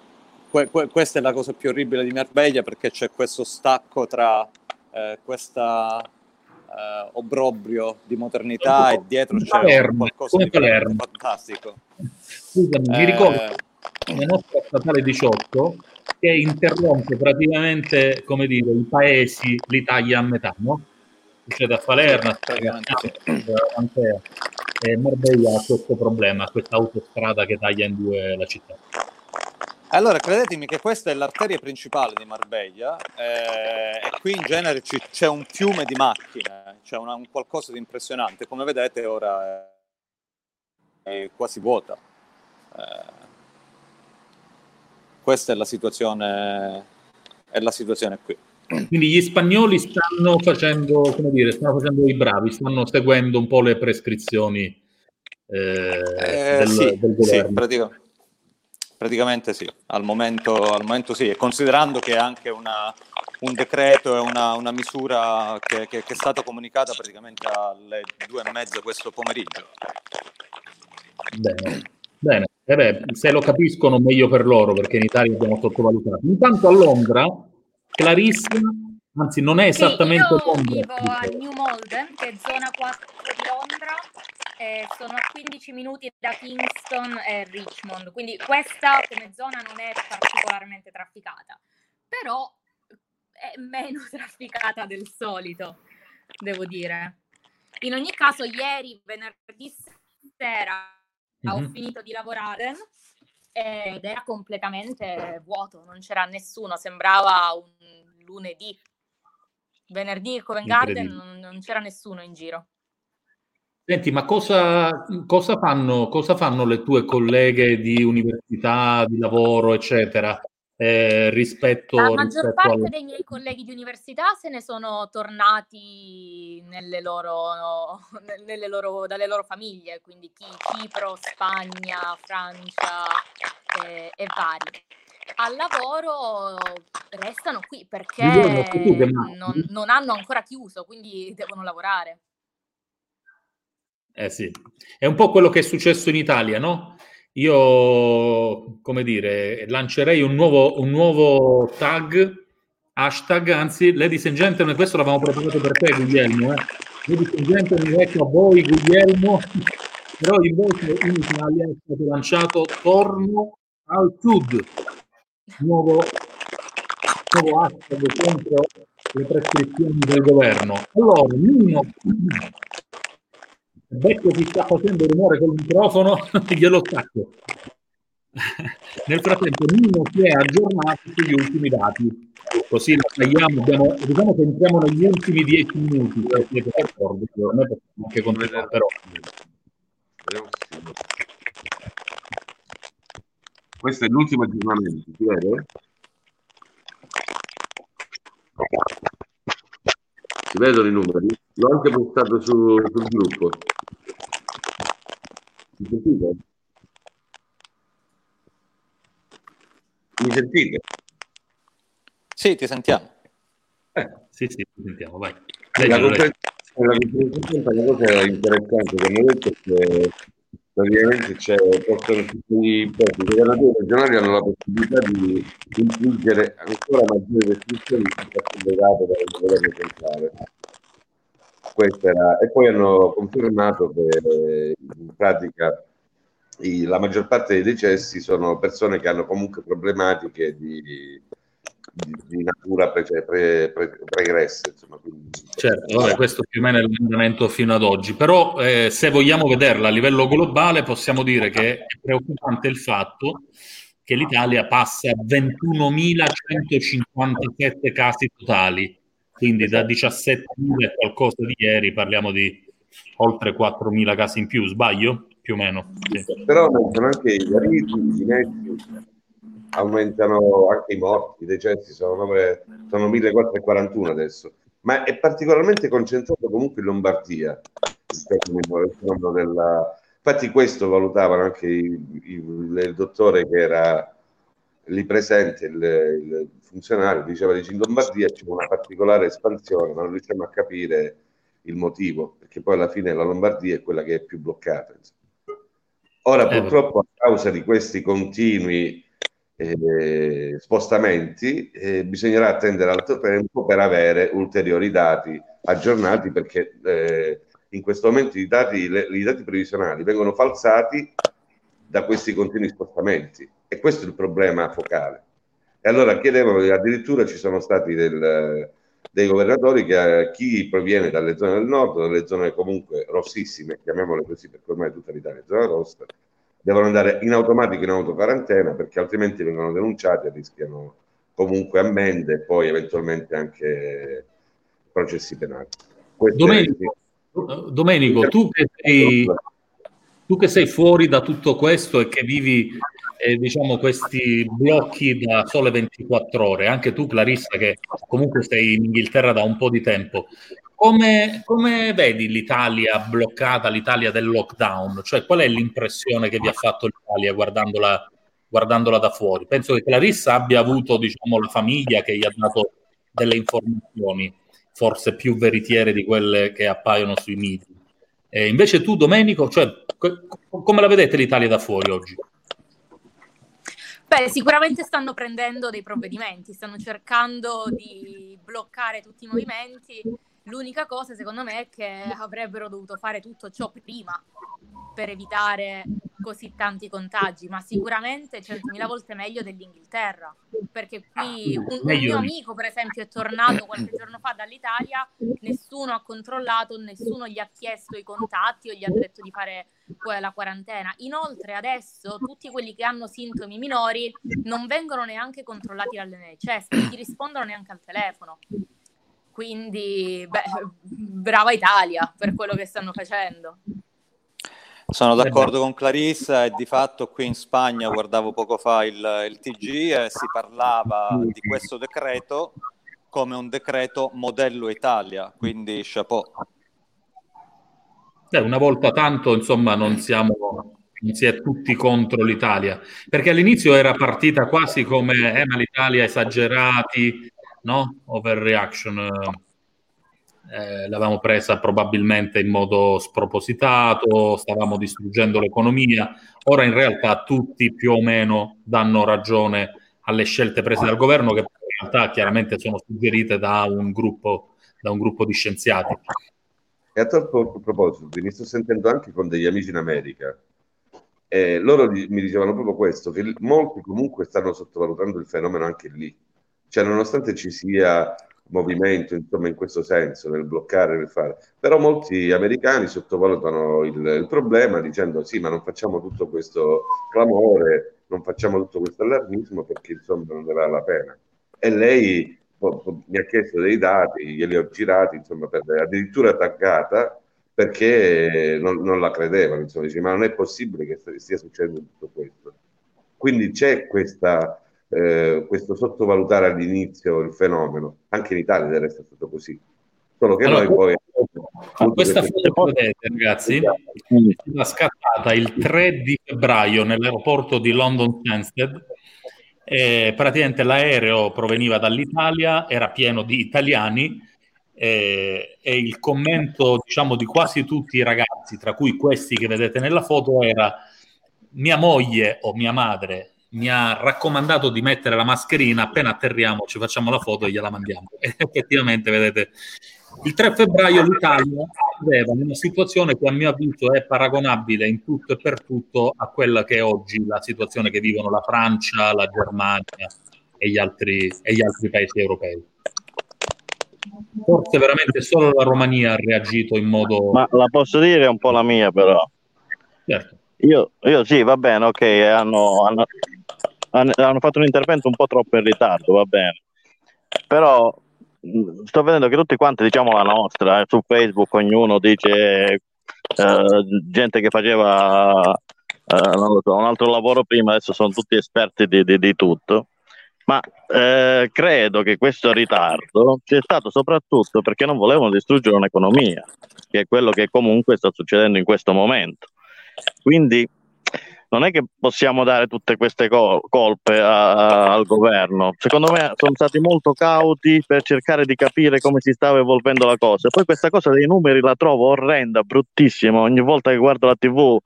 que- que- questa è la cosa più orribile di Marbella perché c'è questo stacco tra eh, questa eh, obbrobrio di modernità e dietro c'è Palermo, qualcosa di Palermo. fantastico. Scusami, mi Eh, ricordo la nostra statale 18 che interrompe praticamente, come dire, i paesi, l'Italia a metà, no? Succede a Palermo. E Marbella ha questo problema, questa autostrada che taglia in due la città. Allora, credetemi che questa è l'arteria principale di Marbella eh, e qui in genere ci- c'è un fiume di macchine, c'è una- un qualcosa di impressionante. Come vedete ora è, è quasi vuota. Eh, questa è la situazione, è la situazione qui. Quindi gli spagnoli stanno facendo, come dire, stanno facendo i bravi, stanno seguendo un po' le prescrizioni eh, Eh, del, sì, del sì, governo. pratica- praticamente sì, al momento, al momento sì, e considerando che è anche una- un decreto e una, una misura che, che- che è stata comunicata praticamente alle due e mezza questo pomeriggio. Bene, bene. Eh beh, se lo capiscono meglio per loro, perché in Italia abbiamo sottovalutato. Intanto a Londra, Clarissa, anzi non è esattamente Sì, io Londra. vivo a New Malden, che è zona 4 di Londra, e sono a 15 minuti da Kingston e Richmond, quindi questa come zona non è particolarmente trafficata, però è meno trafficata del solito, devo dire. In ogni caso, ieri, venerdì sera, ho Mhm. finito di lavorare ed era completamente vuoto, non c'era nessuno, sembrava un lunedì. Venerdì Covent Garden non, non c'era nessuno in giro. Senti, ma cosa, cosa, fanno, cosa fanno le tue colleghe di università, di lavoro, eccetera, eh, rispetto... La maggior rispetto parte alle- dei miei colleghi di università se ne sono tornati nelle loro, nelle loro- dalle loro famiglie, quindi Cipro, Spagna, Francia eh, e vari. Al lavoro restano qui perché non, non hanno ancora chiuso, quindi devono lavorare. Eh sì, è un po' quello che è successo in Italia, no? Io, come dire, lancerei un nuovo, un nuovo tag, hashtag, anzi, ladies and gentlemen, questo l'avevamo preparato per te, Guglielmo, eh? Ladies and gentlemen, ecco a voi, Guglielmo, però invece in Italia è stato lanciato Torno al Sud, nuovo, nuovo hashtag contro le prescrizioni del governo. Allora, Nino, becco chi sta facendo rumore col microfono, glielo stacco. Nel frattempo Nino si è aggiornato sugli ultimi dati, così la tagliamo, abbiamo, diciamo che entriamo negli ultimi dieci minuti, però. Questo è l'ultimo aggiornamento, si vede? Si vedono i numeri? L'ho anche postato su, sul gruppo. Mi sentite? Mi sentite? Sì, ti sentiamo. Sì, sì, ti sentiamo, vai. La Leggilo, la conferenza stampa, una cosa interessante che hanno detto è che praticamente c'è, possono tutti i governatori regionali hanno la possibilità di infliggere ancora maggiori restrizioni legate dal governo centrale. Era, e poi hanno confermato che in pratica i- la maggior parte dei decessi sono persone che hanno comunque problematiche di, di, di natura pre, pre, pre, pregresse. Insomma, Certo, vabbè, questo più o meno è l'andamento fino ad oggi, però eh, se vogliamo vederla a livello globale possiamo dire che è preoccupante il fatto che l'Italia passa a 21.157 casi totali, quindi da 17.000 e qualcosa di ieri parliamo di oltre 4.000 casi in più, sbaglio? Più o meno. sì. però aumentano anche i guariti, i dimetti, aumentano anche i morti, i decessi sono, nove- sono 1441 adesso, ma è particolarmente concentrato comunque in Lombardia il fenomeno della... Infatti questo valutavano anche i- i- il dottore che era lì presente, il, il funzionario, diceva dice, in Lombardia c'è una particolare espansione, ma non riusciamo a capire il motivo, perché poi alla fine la Lombardia è quella che è più bloccata. insomma. Ora, Eh, purtroppo, a causa di questi continui eh, spostamenti, eh, bisognerà attendere altro tempo per avere ulteriori dati aggiornati, perché eh, in questo momento i dati, le- i dati previsionali vengono falsati da questi continui spostamenti e questo è il problema focale. E allora chiedevano, addirittura ci sono stati del- dei governatori che eh, chi proviene dalle zone del nord, dalle zone comunque rossissime, chiamiamole così perché ormai tutta l'Italia è zona rossa, devono andare in automatico in autoquarantena perché altrimenti vengono denunciati e rischiano comunque ammende e poi eventualmente anche processi penali. Domenico, Domenico, tu che sei, tu che sei fuori da tutto questo e che vivi eh, diciamo questi blocchi da sole 24 ore, anche tu Clarissa che comunque sei in Inghilterra da un po' di tempo, come, come vedi l'Italia bloccata, l'Italia del lockdown? Cioè qual è l'impressione che vi ha fatto l'Italia guardandola, guardandola da fuori? Penso che Clarissa abbia avuto diciamo, la famiglia che gli ha dato delle informazioni, forse più veritiere di quelle che appaiono sui media. Eh, invece tu, Domenico, cioè, co- come la vedete l'Italia da fuori oggi? Beh, sicuramente stanno prendendo dei provvedimenti, stanno cercando di bloccare tutti i movimenti. L'unica cosa, secondo me, è che avrebbero dovuto fare tutto ciò prima per evitare così tanti contagi, ma sicuramente 100.000 volte meglio dell'Inghilterra, perché qui un, un Meglio mio amico, per esempio, è tornato qualche giorno fa dall'Italia, nessuno ha controllato, nessuno gli ha chiesto i contatti o gli ha detto di fare la quarantena. Inoltre adesso tutti quelli che hanno sintomi minori non vengono neanche controllati dall'NHS, non ti rispondono neanche al telefono. Quindi, beh, brava Italia per quello che stanno facendo. Sono d'accordo con Clarissa e di fatto qui in Spagna guardavo poco fa il, il TG e si parlava di questo decreto come un decreto modello Italia, quindi chapeau. Eh, una volta tanto, insomma, non siamo non si è tutti contro l'Italia, perché all'inizio era partita quasi come eh, ma l'Italia esagerati, no? Overreaction. Eh, l'avevamo presa probabilmente in modo spropositato, stavamo distruggendo l'economia. Ora in realtà tutti più o meno danno ragione alle scelte prese dal governo che in realtà chiaramente sono suggerite da un gruppo, da un gruppo di scienziati. E a tal proposito, mi sto sentendo anche con degli amici in America. Eh, loro mi dicevano proprio questo, che molti comunque stanno sottovalutando il fenomeno anche lì. Cioè, nonostante ci sia movimento, insomma, in questo senso, nel bloccare, nel fare, però molti americani sottovalutano il, il problema dicendo sì, ma non facciamo tutto questo clamore, non facciamo tutto questo allarmismo perché insomma non ne vale la pena. E lei mi ha chiesto dei dati, glieli ho girati, insomma, per, addirittura attaccata perché non, non la credevano, insomma, dice, ma non è possibile che stia succedendo tutto questo. Quindi c'è questa, eh, questo sottovalutare all'inizio il fenomeno, anche in Italia del resto è stato così. Solo che allora, noi poi... Questa foto vedete ragazzi è scattata il 3 di febbraio nell'aeroporto di London Stansted eh, praticamente l'aereo proveniva dall'Italia, era pieno di italiani eh, e il commento diciamo di quasi tutti i ragazzi, tra cui questi che vedete nella foto, era mia moglie o mia madre mi ha raccomandato di mettere la mascherina appena atterriamo, ci facciamo la foto e gliela mandiamo. E effettivamente, vedete, il 3 febbraio l'Italia aveva una situazione che a mio avviso è paragonabile in tutto e per tutto a quella che è oggi la situazione che vivono la Francia, la Germania e gli altri, e gli altri paesi europei. Forse veramente solo la Romania ha reagito in modo... Ma la posso dire un po' la mia però. Certo. Io, io sì, va bene, ok, hanno, hanno, hanno fatto un intervento un po' troppo in ritardo, va bene. Però sto vedendo che tutti quanti diciamo la nostra, eh, su Facebook ognuno dice eh, gente che faceva eh, so, un altro lavoro prima, adesso sono tutti esperti di, di, di tutto. Ma eh, credo che questo ritardo sia stato soprattutto perché non volevano distruggere un'economia, che è quello che comunque sta succedendo in questo momento. Quindi non è che possiamo dare tutte queste col- colpe a- a- al governo. Secondo me sono stati molto cauti per cercare di capire come si stava evolvendo la cosa. Poi questa cosa dei numeri la trovo orrenda, bruttissima. Ogni volta che guardo la TV,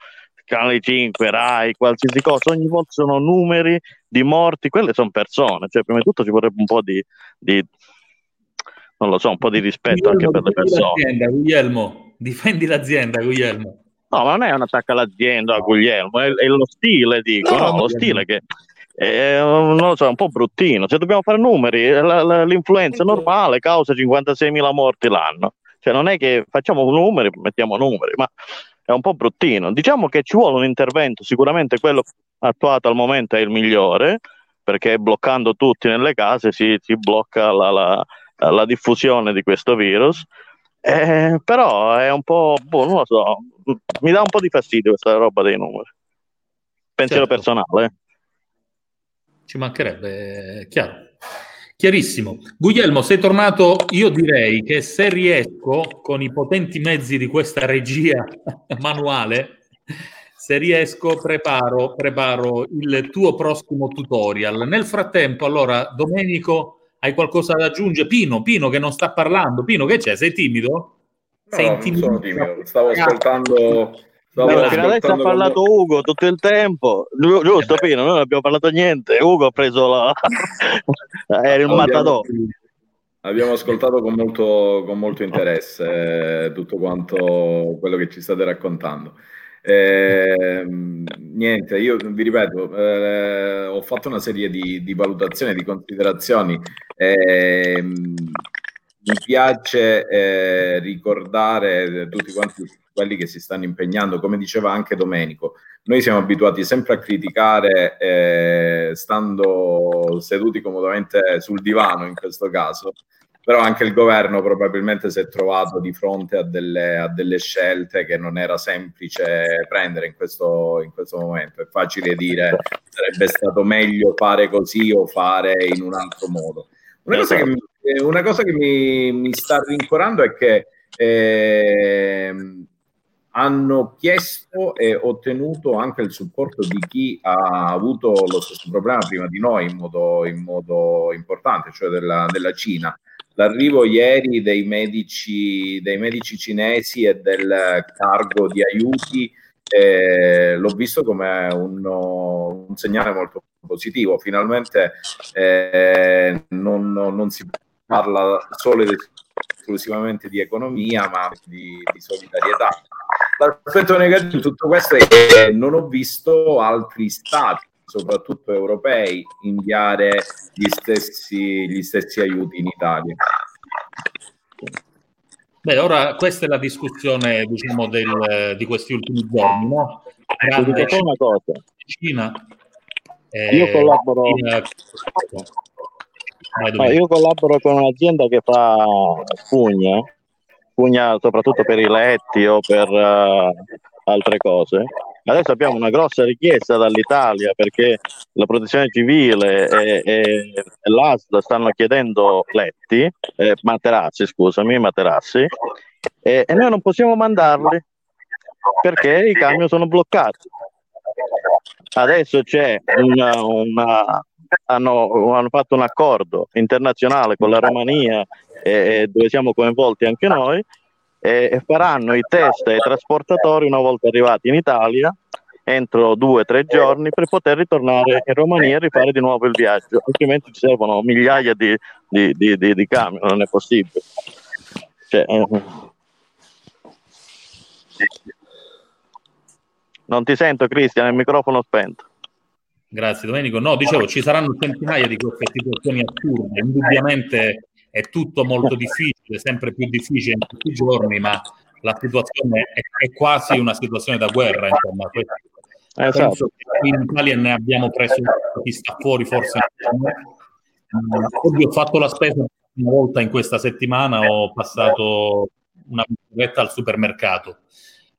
Canale 5, Rai, qualsiasi cosa, ogni volta sono numeri di morti, quelle sono persone. Cioè, prima di tutto ci vorrebbe un po' di, di non lo so, un po' di rispetto Guglielmo, anche per le persone. L'azienda, Guglielmo, difendi l'azienda, Guglielmo. No, ma non è un attacco all'azienda, a Guglielmo, è, è lo stile, dico, no, no, lo stile che è, non lo so, è un po' bruttino. Se dobbiamo fare numeri, la, la, l'influenza normale causa 56.000 morti l'anno. Cioè non è che facciamo numeri, mettiamo numeri, ma è un po' bruttino. Diciamo che ci vuole un intervento, sicuramente quello attuato al momento è il migliore, perché bloccando tutti nelle case si, si blocca la, la diffusione di questo virus. Eh, però è un po', boh, non lo so, mi dà un po' di fastidio questa roba dei numeri. Pensiero certo. personale. Eh. Ci mancherebbe, è chiaro. Chiarissimo. Guglielmo, sei tornato. Io direi che se riesco, con i potenti mezzi di questa regia manuale, se riesco, preparo, preparo il tuo prossimo tutorial. Nel frattempo, allora, Domenico, hai qualcosa da aggiungere? Pino, Pino che non sta parlando. Pino, che c'è? Sei timido? Sei no, timido? sono timido. Stavo ascoltando... Stavo no, fino adesso ha parlato quando... Ugo tutto il tempo, giusto Pino? Noi non abbiamo parlato niente. Ugo ha preso la. Era il matador. Abbiamo ascoltato con molto, con molto interesse eh, tutto quanto quello che ci state raccontando. Eh, niente, io vi ripeto, eh, ho fatto una serie di, di valutazioni, di considerazioni. Eh, mi piace eh, ricordare tutti quanti quelli che si stanno impegnando, come diceva anche Domenico, noi siamo abituati sempre a criticare eh, stando seduti comodamente sul divano in questo caso, però anche il governo probabilmente si è trovato di fronte a delle, a delle scelte che non era semplice prendere in questo, in questo momento. È facile dire sarebbe stato meglio fare così o fare in un altro modo. Una cosa che mi, una cosa che mi, mi sta rincorando è che eh, hanno chiesto e ottenuto anche il supporto di chi ha avuto lo stesso problema prima di noi in modo, in modo importante, cioè della, della Cina l'arrivo ieri dei medici, dei medici cinesi e del cargo di aiuti eh, l'ho visto come un, un, segnale molto positivo. Finalmente eh, non, non, si parla solo ed esclusivamente di economia, ma di, di solidarietà. L'aspetto negativo di tutto questo è che non ho visto altri stati soprattutto europei, inviare gli stessi, gli stessi aiuti in Italia. Beh, ora questa è la discussione diciamo, del, di questi ultimi giorni, no? Grande Cina, una cosa. Cina, eh, io, collaboro, Cina, no, io collaboro con un'azienda che fa spugna, spugna soprattutto per i letti o per uh, altre cose Adesso abbiamo una grossa richiesta dall'Italia perché la protezione civile e, e, l'ASL stanno chiedendo letti, eh, materassi, scusami, materassi, e, e noi non possiamo mandarli perché i camion sono bloccati. Adesso c'è una, una hanno, hanno, fatto un accordo internazionale con la Romania eh, dove siamo coinvolti anche noi e faranno i test ai trasportatori una volta arrivati in Italia entro due o tre giorni per poter ritornare in Romania e rifare di nuovo il viaggio, altrimenti ci servono migliaia di, di, di, di, di camion, non è possibile. Cioè, eh. Non ti sento Cristian, il microfono spento. Grazie Domenico. No, dicevo, ci saranno centinaia di queste situazioni assurde, indubbiamente è tutto molto difficile, sempre più difficile in tutti i giorni, ma la situazione è, è quasi una situazione da guerra, insomma. Esatto. Penso che in Italia ne abbiamo preso chi sta fuori, forse. Oggi ho fatto la spesa una volta in questa settimana, ho passato una bicicletta al supermercato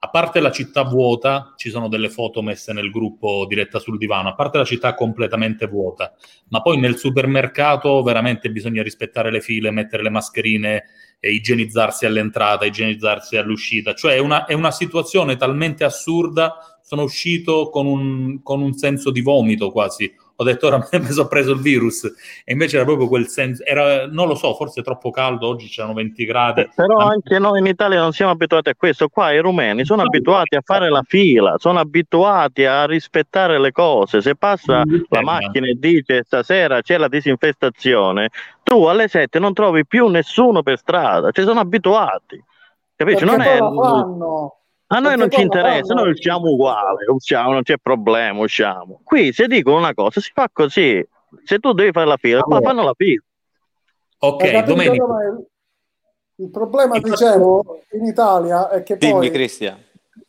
a parte la città vuota, ci sono delle foto messe nel gruppo diretta sul divano, a parte la città completamente vuota, ma poi nel supermercato veramente bisogna rispettare le file, mettere le mascherine, e igienizzarsi all'entrata, igienizzarsi all'uscita, cioè è una, è una situazione talmente assurda, sono uscito con un, con un senso di vomito quasi, ho detto ora mi sono preso il virus e invece era proprio quel senso, era, non lo so, forse troppo caldo, oggi c'erano 20 gradi. Eh, però anche noi in Italia non siamo abituati a questo, qua i rumeni sono abituati a fare la fila, sono abituati a rispettare le cose, se passa la macchina e dice stasera c'è la disinfestazione, tu alle 7 non trovi più nessuno per strada, ci sono abituati. Capisci? Non è... fanno a noi non ci interessa, noi usciamo uguale, usciamo, non c'è problema, usciamo. Qui se dicono una cosa si fa così. Se tu devi fare la fila, allora. fanno la fila. Ok, domenica. Il problema, dicevo, in Italia è che Dimmi, poi Cristian.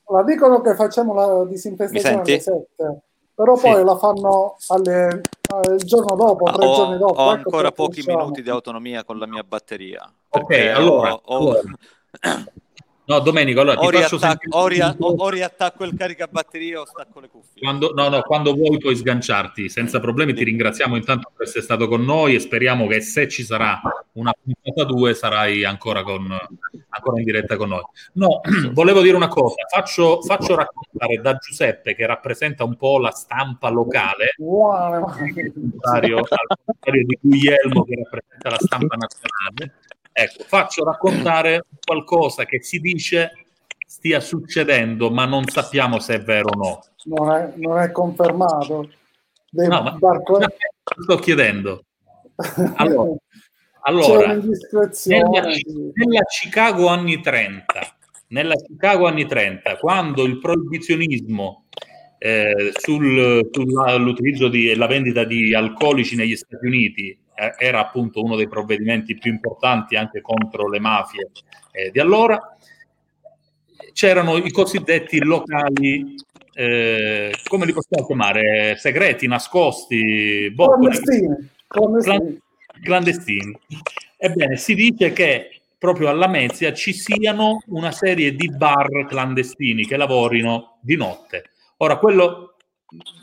la dicono che facciamo la disinfestazione alle 7, però poi la fanno alle, il giorno dopo, tre ho, giorni dopo. Ho ecco ancora pochi diciamo. minuti di autonomia con la mia batteria. Ok, allora, ho, ho... allora. No, Domenico, allora o, ti faccio riattacco, o, ria- o, o riattacco il caricabatterie o stacco le cuffie. Quando, no, no, quando vuoi puoi sganciarti senza problemi. Ti ringraziamo intanto per essere stato con noi e speriamo che se ci sarà una puntata 2 sarai ancora, con, ancora in diretta con noi. No, volevo dire una cosa. Faccio, faccio raccontare da Giuseppe che rappresenta un po' la stampa locale, Wow. al contrario di Guglielmo che rappresenta la stampa nazionale. Ecco, faccio raccontare qualcosa che si dice stia succedendo, ma non sappiamo se è vero o no. Non è, non è confermato. Dei No, ma- barco- Sto chiedendo. Allora, allora nella, nella Chicago anni 30, nella Chicago anni 30, quando il proibizionismo eh, sul- sull'utilizzo di- e la vendita di alcolici negli Stati Uniti eh, era appunto uno dei provvedimenti più importanti anche contro le mafie eh, di allora, c'erano i cosiddetti locali, eh, come li possiamo chiamare? Segreti, nascosti, boh, Clandestini, clandestini. clan- clandestini. Ebbene, si dice che proprio alla Lamezia ci siano una serie di bar clandestini che lavorino di notte. Ora, quello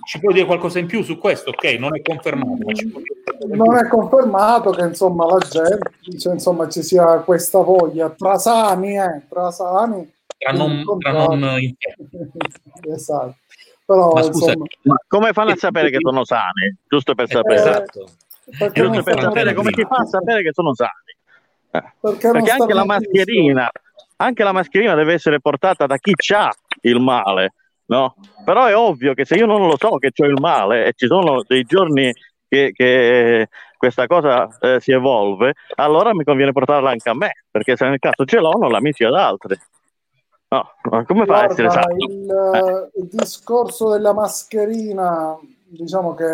ci puoi dire qualcosa in più su questo? Ok, non è confermato, ma ci puoi dire Non è confermato che insomma la gente, cioè, insomma, ci sia questa voglia tra sani, eh, tra sani. Tra non, tra non esatto. Però Ma scusa, insomma, ma come fanno a sapere che sono sani? Giusto per sapere. Esatto. perché non Giusto per sapere come si fa a sapere che sono sani. Eh, Perché Perché anche la in mascherina, anche la mascherina deve essere portata da chi ha il male, no? Però è ovvio che se io non lo so che ho il male e ci sono dei giorni che, che questa cosa eh, si evolve, allora mi conviene portarla anche a me, perché se nel caso ce l'ho non la misi ad altri. No, ma come fa a essere sano? il, il discorso della mascherina, diciamo che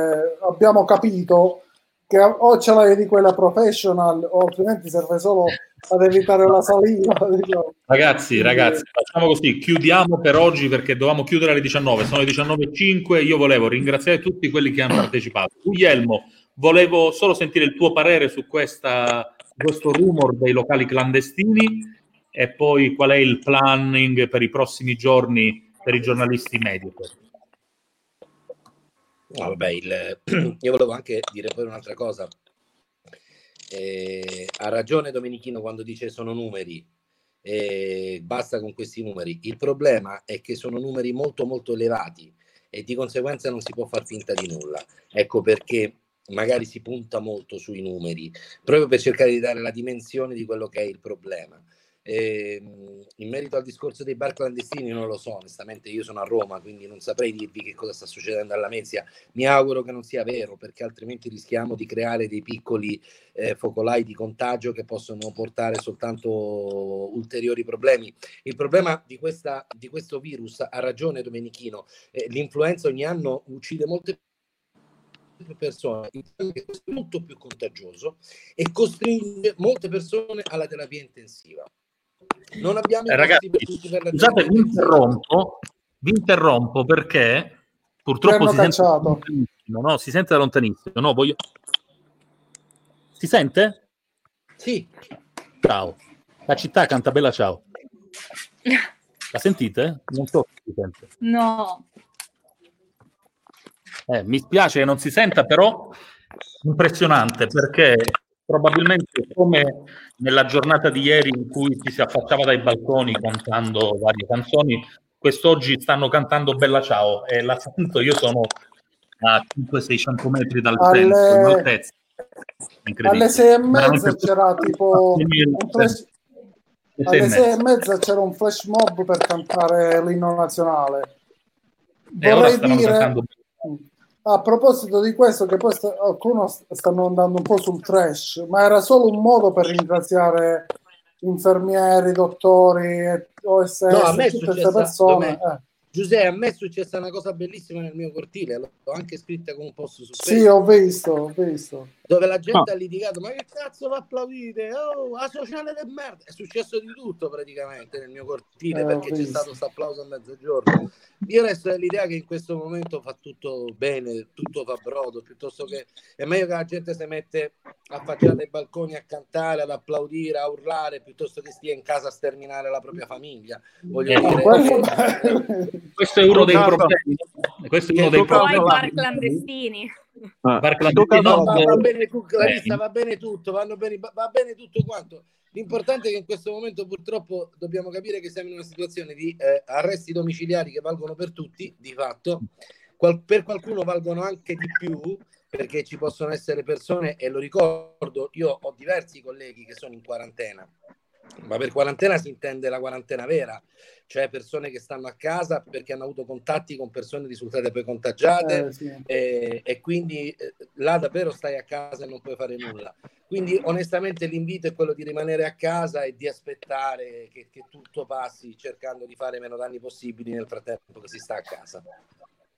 abbiamo capito che o ce l'hai di quella professional o altrimenti serve solo ad evitare la saliva. diciamo. Ragazzi, ragazzi, facciamo così, chiudiamo per oggi perché dovevamo chiudere alle 19, sono le 19.05, io volevo ringraziare tutti quelli che hanno partecipato. Guglielmo, volevo solo sentire il tuo parere su questa, questo rumor dei locali clandestini e poi qual è il planning per i prossimi giorni per i giornalisti Mediator. No, vabbè, il- io volevo anche dire poi un'altra cosa. Eh, ha ragione Domenichino quando dice sono numeri, eh, basta con questi numeri. Il problema è che sono numeri molto molto elevati e di conseguenza non si può far finta di nulla. Ecco perché magari si punta molto sui numeri, proprio per cercare di dare la dimensione di quello che è il problema. Ehm, in merito al discorso dei bar clandestini non lo so, onestamente io sono a Roma, quindi non saprei dirvi che cosa sta succedendo alla Mezia. Mi auguro che non sia vero, perché altrimenti rischiamo di creare dei piccoli eh, focolai di contagio che possono portare soltanto ulteriori problemi. Il problema di, questa, di questo virus, ha ragione Domenichino, eh, l'influenza ogni anno uccide molte più persone, è molto più contagioso e costringe molte persone alla terapia intensiva. Non abbiamo i Eh, ragazzi, scusate, vi interrompo, vi interrompo perché purtroppo si sente, cacciato. lontanissimo, no? si sente da lontanissimo. No, voglio... Si sente? Sì. Ciao. La città canta bella ciao. La sentite? Non so se si sente. No. Eh, mi spiace che non si senta, però impressionante perché probabilmente come nella giornata di ieri in cui ci si affacciava dai balconi cantando varie canzoni, quest'oggi stanno cantando Bella Ciao e la sento, io sono a 500-600 metri dal Alle- altezza. Alle sei e mezza c'era tipo flash, Alle sei e mezza. c'era un flash mob per cantare l'inno nazionale. E ora Vorrei dire, cantando a proposito di questo, che poi st- stanno andando un po' sul trash, ma era solo un modo per ringraziare infermieri, dottori, OSS, No, a me tutte queste persone. Eh. Giuseppe, a me è successa una cosa bellissima nel mio cortile, l'ho anche scritta con un post su Sì, ho visto, ho visto. Dove la gente Ah. ha litigato, ma che cazzo va applaudite? Oh, a sociale del merda! È successo di tutto praticamente nel mio cortile Eh, perché c'è stato questo applauso a mezzogiorno. Io resto dell'idea che in questo momento fa tutto bene, tutto fa brodo, piuttosto che è meglio che la gente si mette affacciata ai balconi a cantare, ad applaudire, a urlare, piuttosto che stia in casa a sterminare la propria famiglia. Voglio Eh, dire, Questo è uno dei problemi. Questo è uno dei calcola- Poi problemi. bar clandestini. Bar Tu clandestini, calcola- no, va, va bene va bene tutto, vanno bene, va va bene tutto quanto. L'importante è che in questo momento purtroppo dobbiamo capire che siamo in una situazione di eh, arresti domiciliari che valgono per tutti, di fatto, Qual- per qualcuno valgono anche di più, perché ci possono essere persone, e lo ricordo, io ho diversi colleghi che sono in quarantena, ma per quarantena si intende la quarantena vera, cioè persone che stanno a casa perché hanno avuto contatti con persone risultate poi contagiate Eh, sì. e, e quindi eh, là davvero stai a casa e non puoi fare nulla. Quindi onestamente l'invito è quello di rimanere a casa e di aspettare che, che tutto passi cercando di fare meno danni possibili nel frattempo che si sta a casa.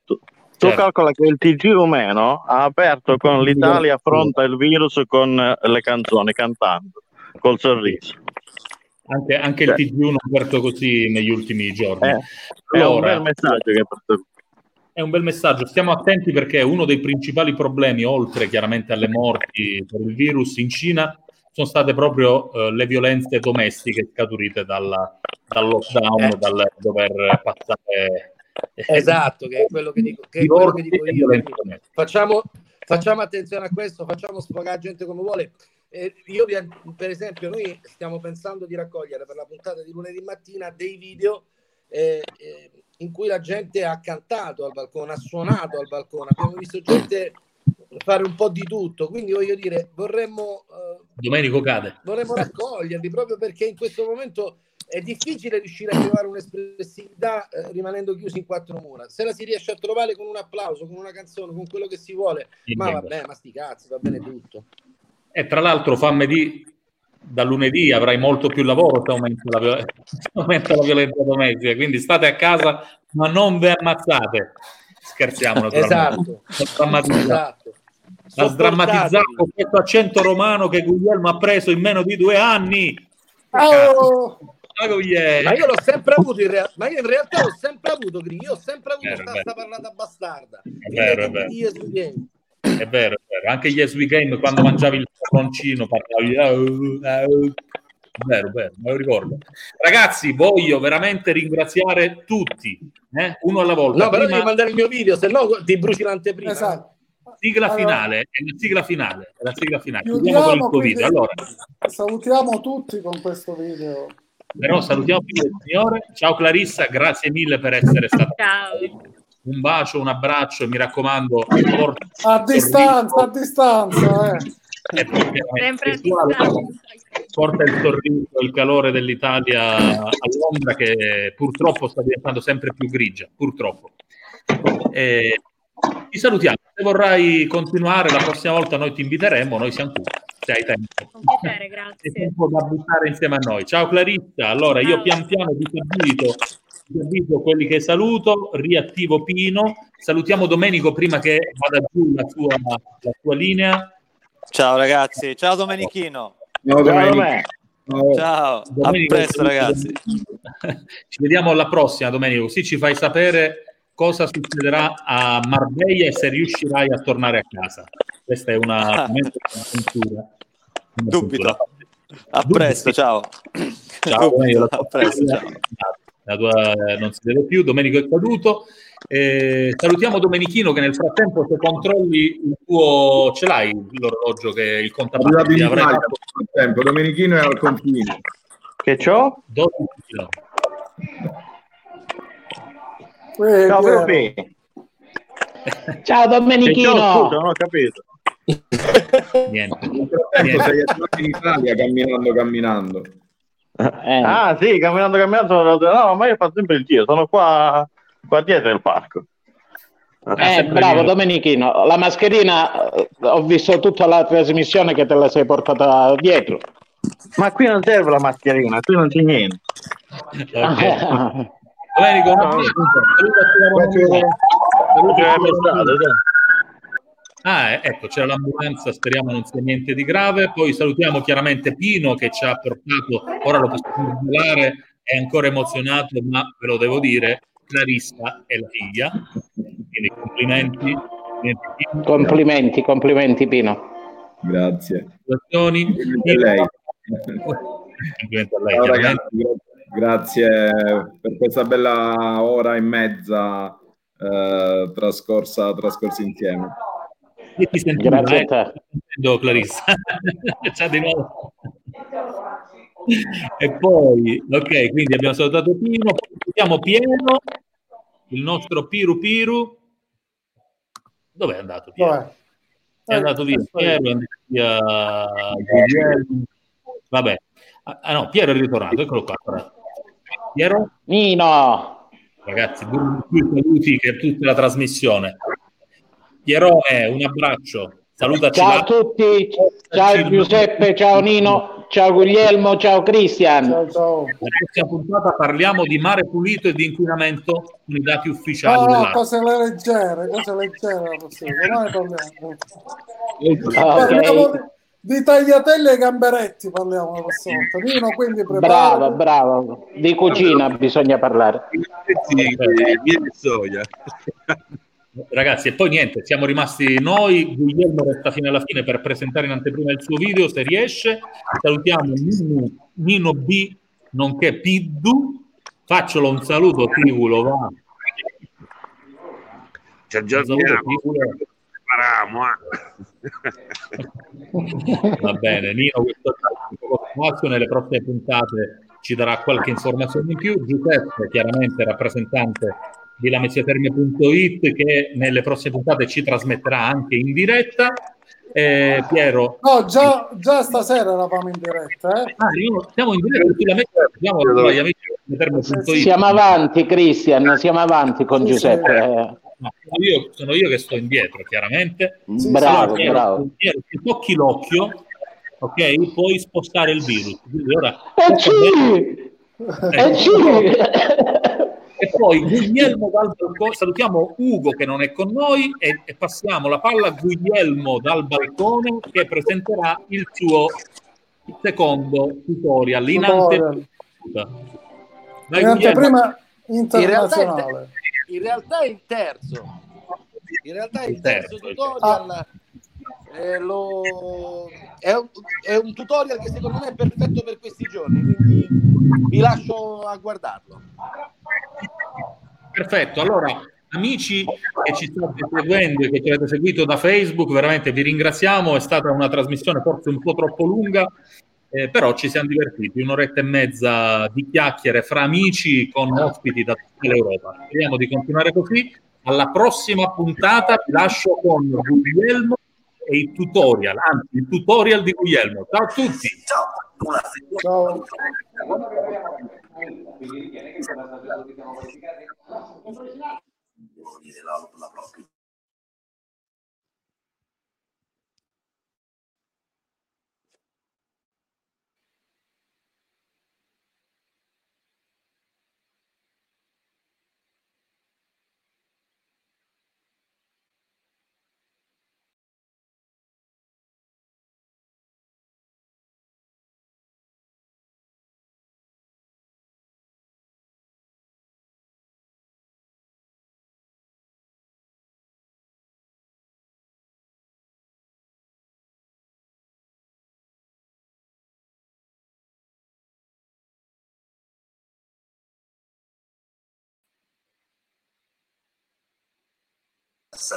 Tu Certo. calcola che il TG rumeno ha aperto con l'Italia affronta il virus con le canzoni, cantando, col sorriso. Anche, anche il Cioè. TG1 ha aperto così negli ultimi giorni. Eh, è un Allora, bel messaggio che porta- È un bel messaggio. Stiamo attenti perché uno dei principali problemi, oltre chiaramente alle morti per il virus in Cina, sono state proprio eh, le violenze domestiche scaturite dalla- dal lockdown, Eh. dal dover passare... Esatto, che è quello che dico, che è quello che dico io. Facciamo, facciamo attenzione a questo, facciamo sfogare gente come vuole. Eh, io, per esempio, noi stiamo pensando di raccogliere per la puntata di lunedì mattina dei video eh, eh, in cui la gente ha cantato al balcone, ha suonato al balcone, abbiamo visto gente fare un po' di tutto. Quindi voglio dire, vorremmo, eh, Domenico cade. vorremmo raccoglierli proprio perché in questo momento è difficile riuscire a trovare un'espressività eh, rimanendo chiusi in quattro mura. Se la si riesce a trovare con un applauso, con una canzone, con quello che si vuole, Sì, ma vabbè, ma sti cazzi, va bene tutto. E tra l'altro fammi di da lunedì avrai molto più lavoro se aumenta la, se aumenta la violenza domestica, quindi state a casa ma non vi ammazzate. Scherziamo naturalmente. Esatto. Esatto. La sdrammatizzato questo accento romano che Guglielmo ha preso in meno di due anni. Oh! Ma io l'ho sempre avuto in realtà, ma io in realtà l'ho sempre avuto, io ho sempre avuto Vero, sta, vero. sta parlata bastarda. È vero, è vero. È vero, è vero. Anche gli Yes We Game, quando mangiavi il peperoncino, parlavi. "Au, au". È vero, è vero, me lo ricordo. Ragazzi, voglio veramente ringraziare tutti, eh, uno alla volta. No, però Prima- devi mandare il mio video, se no ti bruci l'anteprima. Esatto. sigla Allora- finale, è la sigla finale, è la sigla finale. Chiudiamo con il tuo video. Allora, salutiamo tutti con questo video. però salutiamo il signore. Ciao Clarissa, grazie mille per essere stata. Ciao. Un bacio, un abbraccio, mi raccomando. A distanza, a distanza, eh. è Sempre a virtuale. distanza. porta il sorriso, il calore dell'Italia a Londra che purtroppo sta diventando sempre più grigia, purtroppo. E ti salutiamo. Se vorrai continuare, la prossima volta noi ti inviteremo, noi siamo qui, se hai tempo. Con piacere, È grazie. tempo da buttare insieme a noi. Ciao Clarissa, allora io Ciao. pian piano disabilito, disabilito quelli che saluto, riattivo Pino, salutiamo Domenico prima che vada giù la sua, la sua linea. Ciao ragazzi, ciao Domenichino. Ciao, Domenico. Ciao, ciao. a Domenico, presto ragazzi. Ci vediamo alla prossima, Domenico, così ci fai sapere cosa succederà a Marbella e se riuscirai a tornare a casa. Questa è una, una avventura. Dubito. A presto, ciao. Ciao, tua A presto, ciao. La tua eh, non si deve più, Domenico è caduto. Eh, salutiamo Domenichino che nel frattempo se controlli il tuo ce l'hai l'orologio che il contapasti avrai Italia fatto nel frattempo. Domenichino è al confine. Che? 12 km. Eh, Ciao. Ciao? Domenichino. Scusa, non ho capito. Niente. Nel frattempo sei arrivato in Italia camminando, camminando. Eh. Ah, sì, camminando, camminando. No, ma io faccio sempre il giro. Sono qua, qua dietro il parco. Eh, bravo Domenichino, la mascherina eh, ho visto tutta la trasmissione che te la sei portata dietro. Ma qui non serve la mascherina, qui non c'è niente. Ok. Domenico, un abbraccio. Salutaci la comunità. Salutaci la comunità. Ah, eh, ecco, c'era l'ambulanza, speriamo non sia niente di grave. Poi salutiamo chiaramente Pino che ci ha portato, ora lo possiamo rivelare, è ancora emozionato, ma ve lo devo dire, Clarissa è la figlia. Quindi complimenti. complimenti, Pino. Complimenti, Pino. Grazie. Complimenti a lei. Complimenti a lei, Ciao ragazzi, gra- grazie per questa bella ora e mezza eh, trascorsa, trascorsa insieme. Io ti sentiva, Grazie a eh. te. Sento, Clarissa. Ciao di nuovo. E poi, ok, quindi abbiamo salutato Pino, salutiamo Piero, il nostro Piru Piru. Dov'è andato Piero? Dov'è? È andato via Piero, è andato via Guglielmo. Vabbè. Ah ah, no, Piero è ritornato, eccolo qua. Piero? Nino, Ragazzi, due saluti che tutta la trasmissione. Pierone, un abbraccio. Salutaci ciao a tutti, ciao Giuseppe, ciao Nino, ciao Guglielmo, ciao Cristian. Ciao, ciao. La prossima puntata parliamo di mare pulito e di inquinamento con i dati ufficiali No, no, dell'acqua. cose leggere, cose leggere. Domani parliamo. Ah, Parliamo di, di tagliatelle e gamberetti, parliamo la prossima volta. Nino, quindi Bravo, bravo. Di cucina bisogna parlare. Miele e soia. Ragazzi, e poi niente, siamo rimasti noi. Guglielmo resta fino alla fine per presentare in anteprima il suo video, se riesce. Salutiamo Nino, Nino B, nonché Piddu. Faccelo un saluto, Tivulo, va. Ci Tivulo. Prepariamo, eh. Va bene, Nino, questo spazio nelle prossime puntate ci darà qualche informazione in più. Giuseppe, chiaramente rappresentante di lameziatermia.it, che nelle prossime puntate ci trasmetterà anche in diretta. Eh, Piero, No, già, già stasera eravamo in diretta, eh? ah, io- siamo in diretta sulla Lamezia- siamo avanti, Cristian, siamo avanti con Sì, Giuseppe. sì. eh. No, sono, io, sono io che sto indietro, chiaramente. Bravo, Allora, bravo. Piero, se tocchi l'occhio, ok, puoi spostare il virus. Quindi ora Eh sì! Eh sì! Poi Guglielmo dal balcone, salutiamo Ugo che non è con noi e, e passiamo la palla a Guglielmo dal balcone che presenterà il suo secondo tutorial in anteprima. In anteprima In realtà, in realtà è il terzo. In realtà è il Il terzo terzo, il tutorial. Eh, lo- È, un, è un tutorial che secondo me è perfetto per questi giorni, quindi vi lascio a guardarlo. Perfetto, allora amici che ci state seguendo e che ci avete seguito da Facebook, veramente vi ringraziamo, è stata una trasmissione forse un po' troppo lunga, eh, però ci siamo divertiti, un'oretta e mezza di chiacchiere fra amici con ospiti da tutta l'Europa. Speriamo di continuare così. Alla prossima puntata vi lascio con Guglielmo e i tutorial, anzi il tutorial di Guglielmo. Ciao a tutti! Ciao. quindi viene che la società politica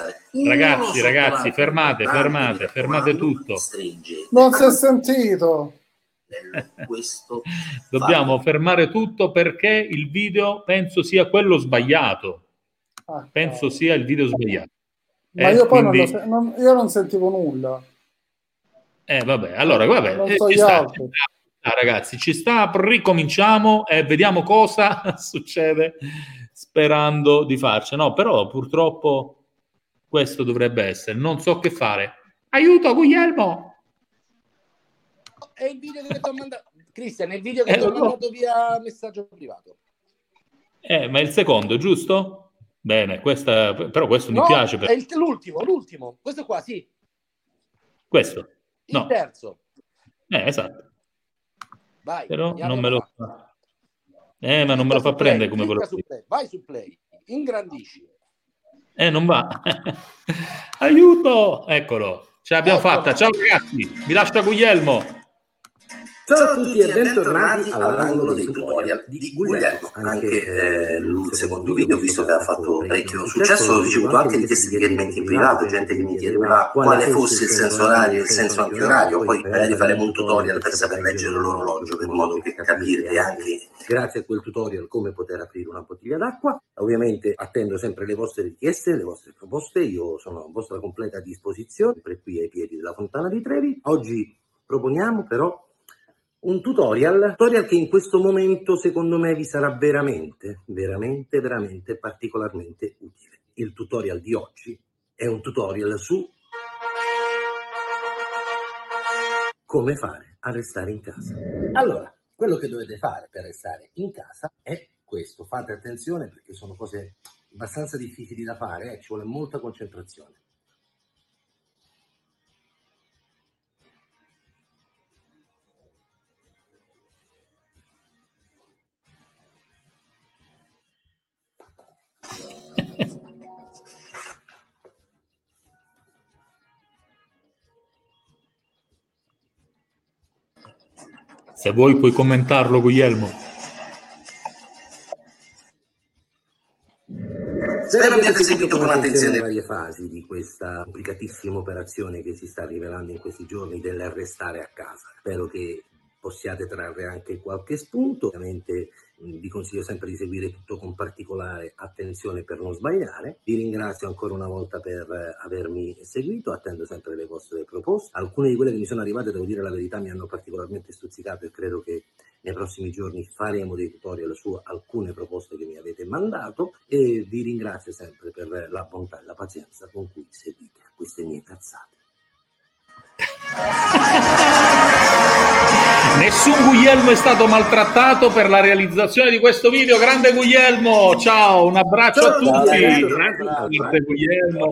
propria. Ragazzi, ragazzi, fermate, fermate, fermate tutto. Non si è sentito. questo Dobbiamo fermare tutto perché il video penso sia quello sbagliato. Ah, Penso sia il video sbagliato. Ma Eh, io poi non, quindi- lo se- non- io non sentivo nulla. Eh, vabbè, allora, vabbè, Non eh, so ci sta, ci sta. Ragazzi, ci sta, ricominciamo e vediamo cosa succede sperando di farci. No, però purtroppo questo dovrebbe essere. Non so che fare. Aiuto, Guglielmo! È il video che ti ho mandato. Cristian, è il video che Eh, ti ho mandato via messaggio privato. Eh, ma è il secondo, giusto? Bene, questa, però questo mi No, piace. Per... è il- l'ultimo, l'ultimo. Questo qua, sì. Questo. Il No, terzo. eh, esatto. Vai. Però non me lo fa. Eh, ma non me lo fa play, prendere come quello su lì. play. Vai su play. Ingrandisci. Eh, non va. Aiuto! Eccolo. Ce l'abbiamo Eccolo. fatta. Ciao ragazzi, vi lascio a Guglielmo. Ciao a tutti e bentornati all'angolo dei tutorial di Guglielmo. anche eh, il secondo video, visto che ha fatto parecchio successo, ho ricevuto anche richieste di chiarimenti in privato, gente che mi chiedeva quale fosse il senso orario e il senso antiorario, poi magari faremo un tutorial per saper leggere l'orologio, in modo che capirete anche Grazie a quel tutorial come poter aprire una bottiglia d'acqua. Ovviamente attendo sempre le vostre richieste, le vostre proposte. Io sono a vostra completa disposizione, sempre qui ai piedi della Fontana di Trevi. Oggi proponiamo però un tutorial, tutorial che in questo momento secondo me vi sarà veramente, veramente, veramente particolarmente utile. Il tutorial di oggi è un tutorial su come fare a restare in casa. Allora, quello che dovete fare per restare in casa è questo. Fate attenzione perché sono cose abbastanza difficili da fare, eh, ci vuole molta concentrazione. Se vuoi puoi commentarlo, Guglielmo. Spero abbiate seguito con attenzione le varie fasi di questa complicatissima operazione che si sta rivelando in questi giorni del restare a casa. Spero che possiate trarre anche qualche spunto. Ovviamente vi consiglio sempre di seguire tutto con particolare attenzione per non sbagliare. Vi ringrazio ancora una volta per eh, avermi seguito, attendo sempre le vostre proposte. Alcune di quelle che mi sono arrivate, devo dire la verità, mi hanno particolarmente stuzzicato e credo che nei prossimi giorni faremo dei tutorial su alcune proposte che mi avete mandato e vi ringrazio sempre per la bontà e la pazienza con cui seguite queste mie cazzate. Nessun Guglielmo è stato maltrattato per la realizzazione di questo video. Grande Guglielmo, ciao, un abbraccio a tutti. Grande Guglielmo.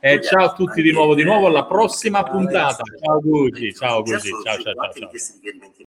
E ciao a tutti di nuovo, di nuovo alla prossima puntata. Ciao Gucci, ciao Gucci, ciao ciao ciao. ciao.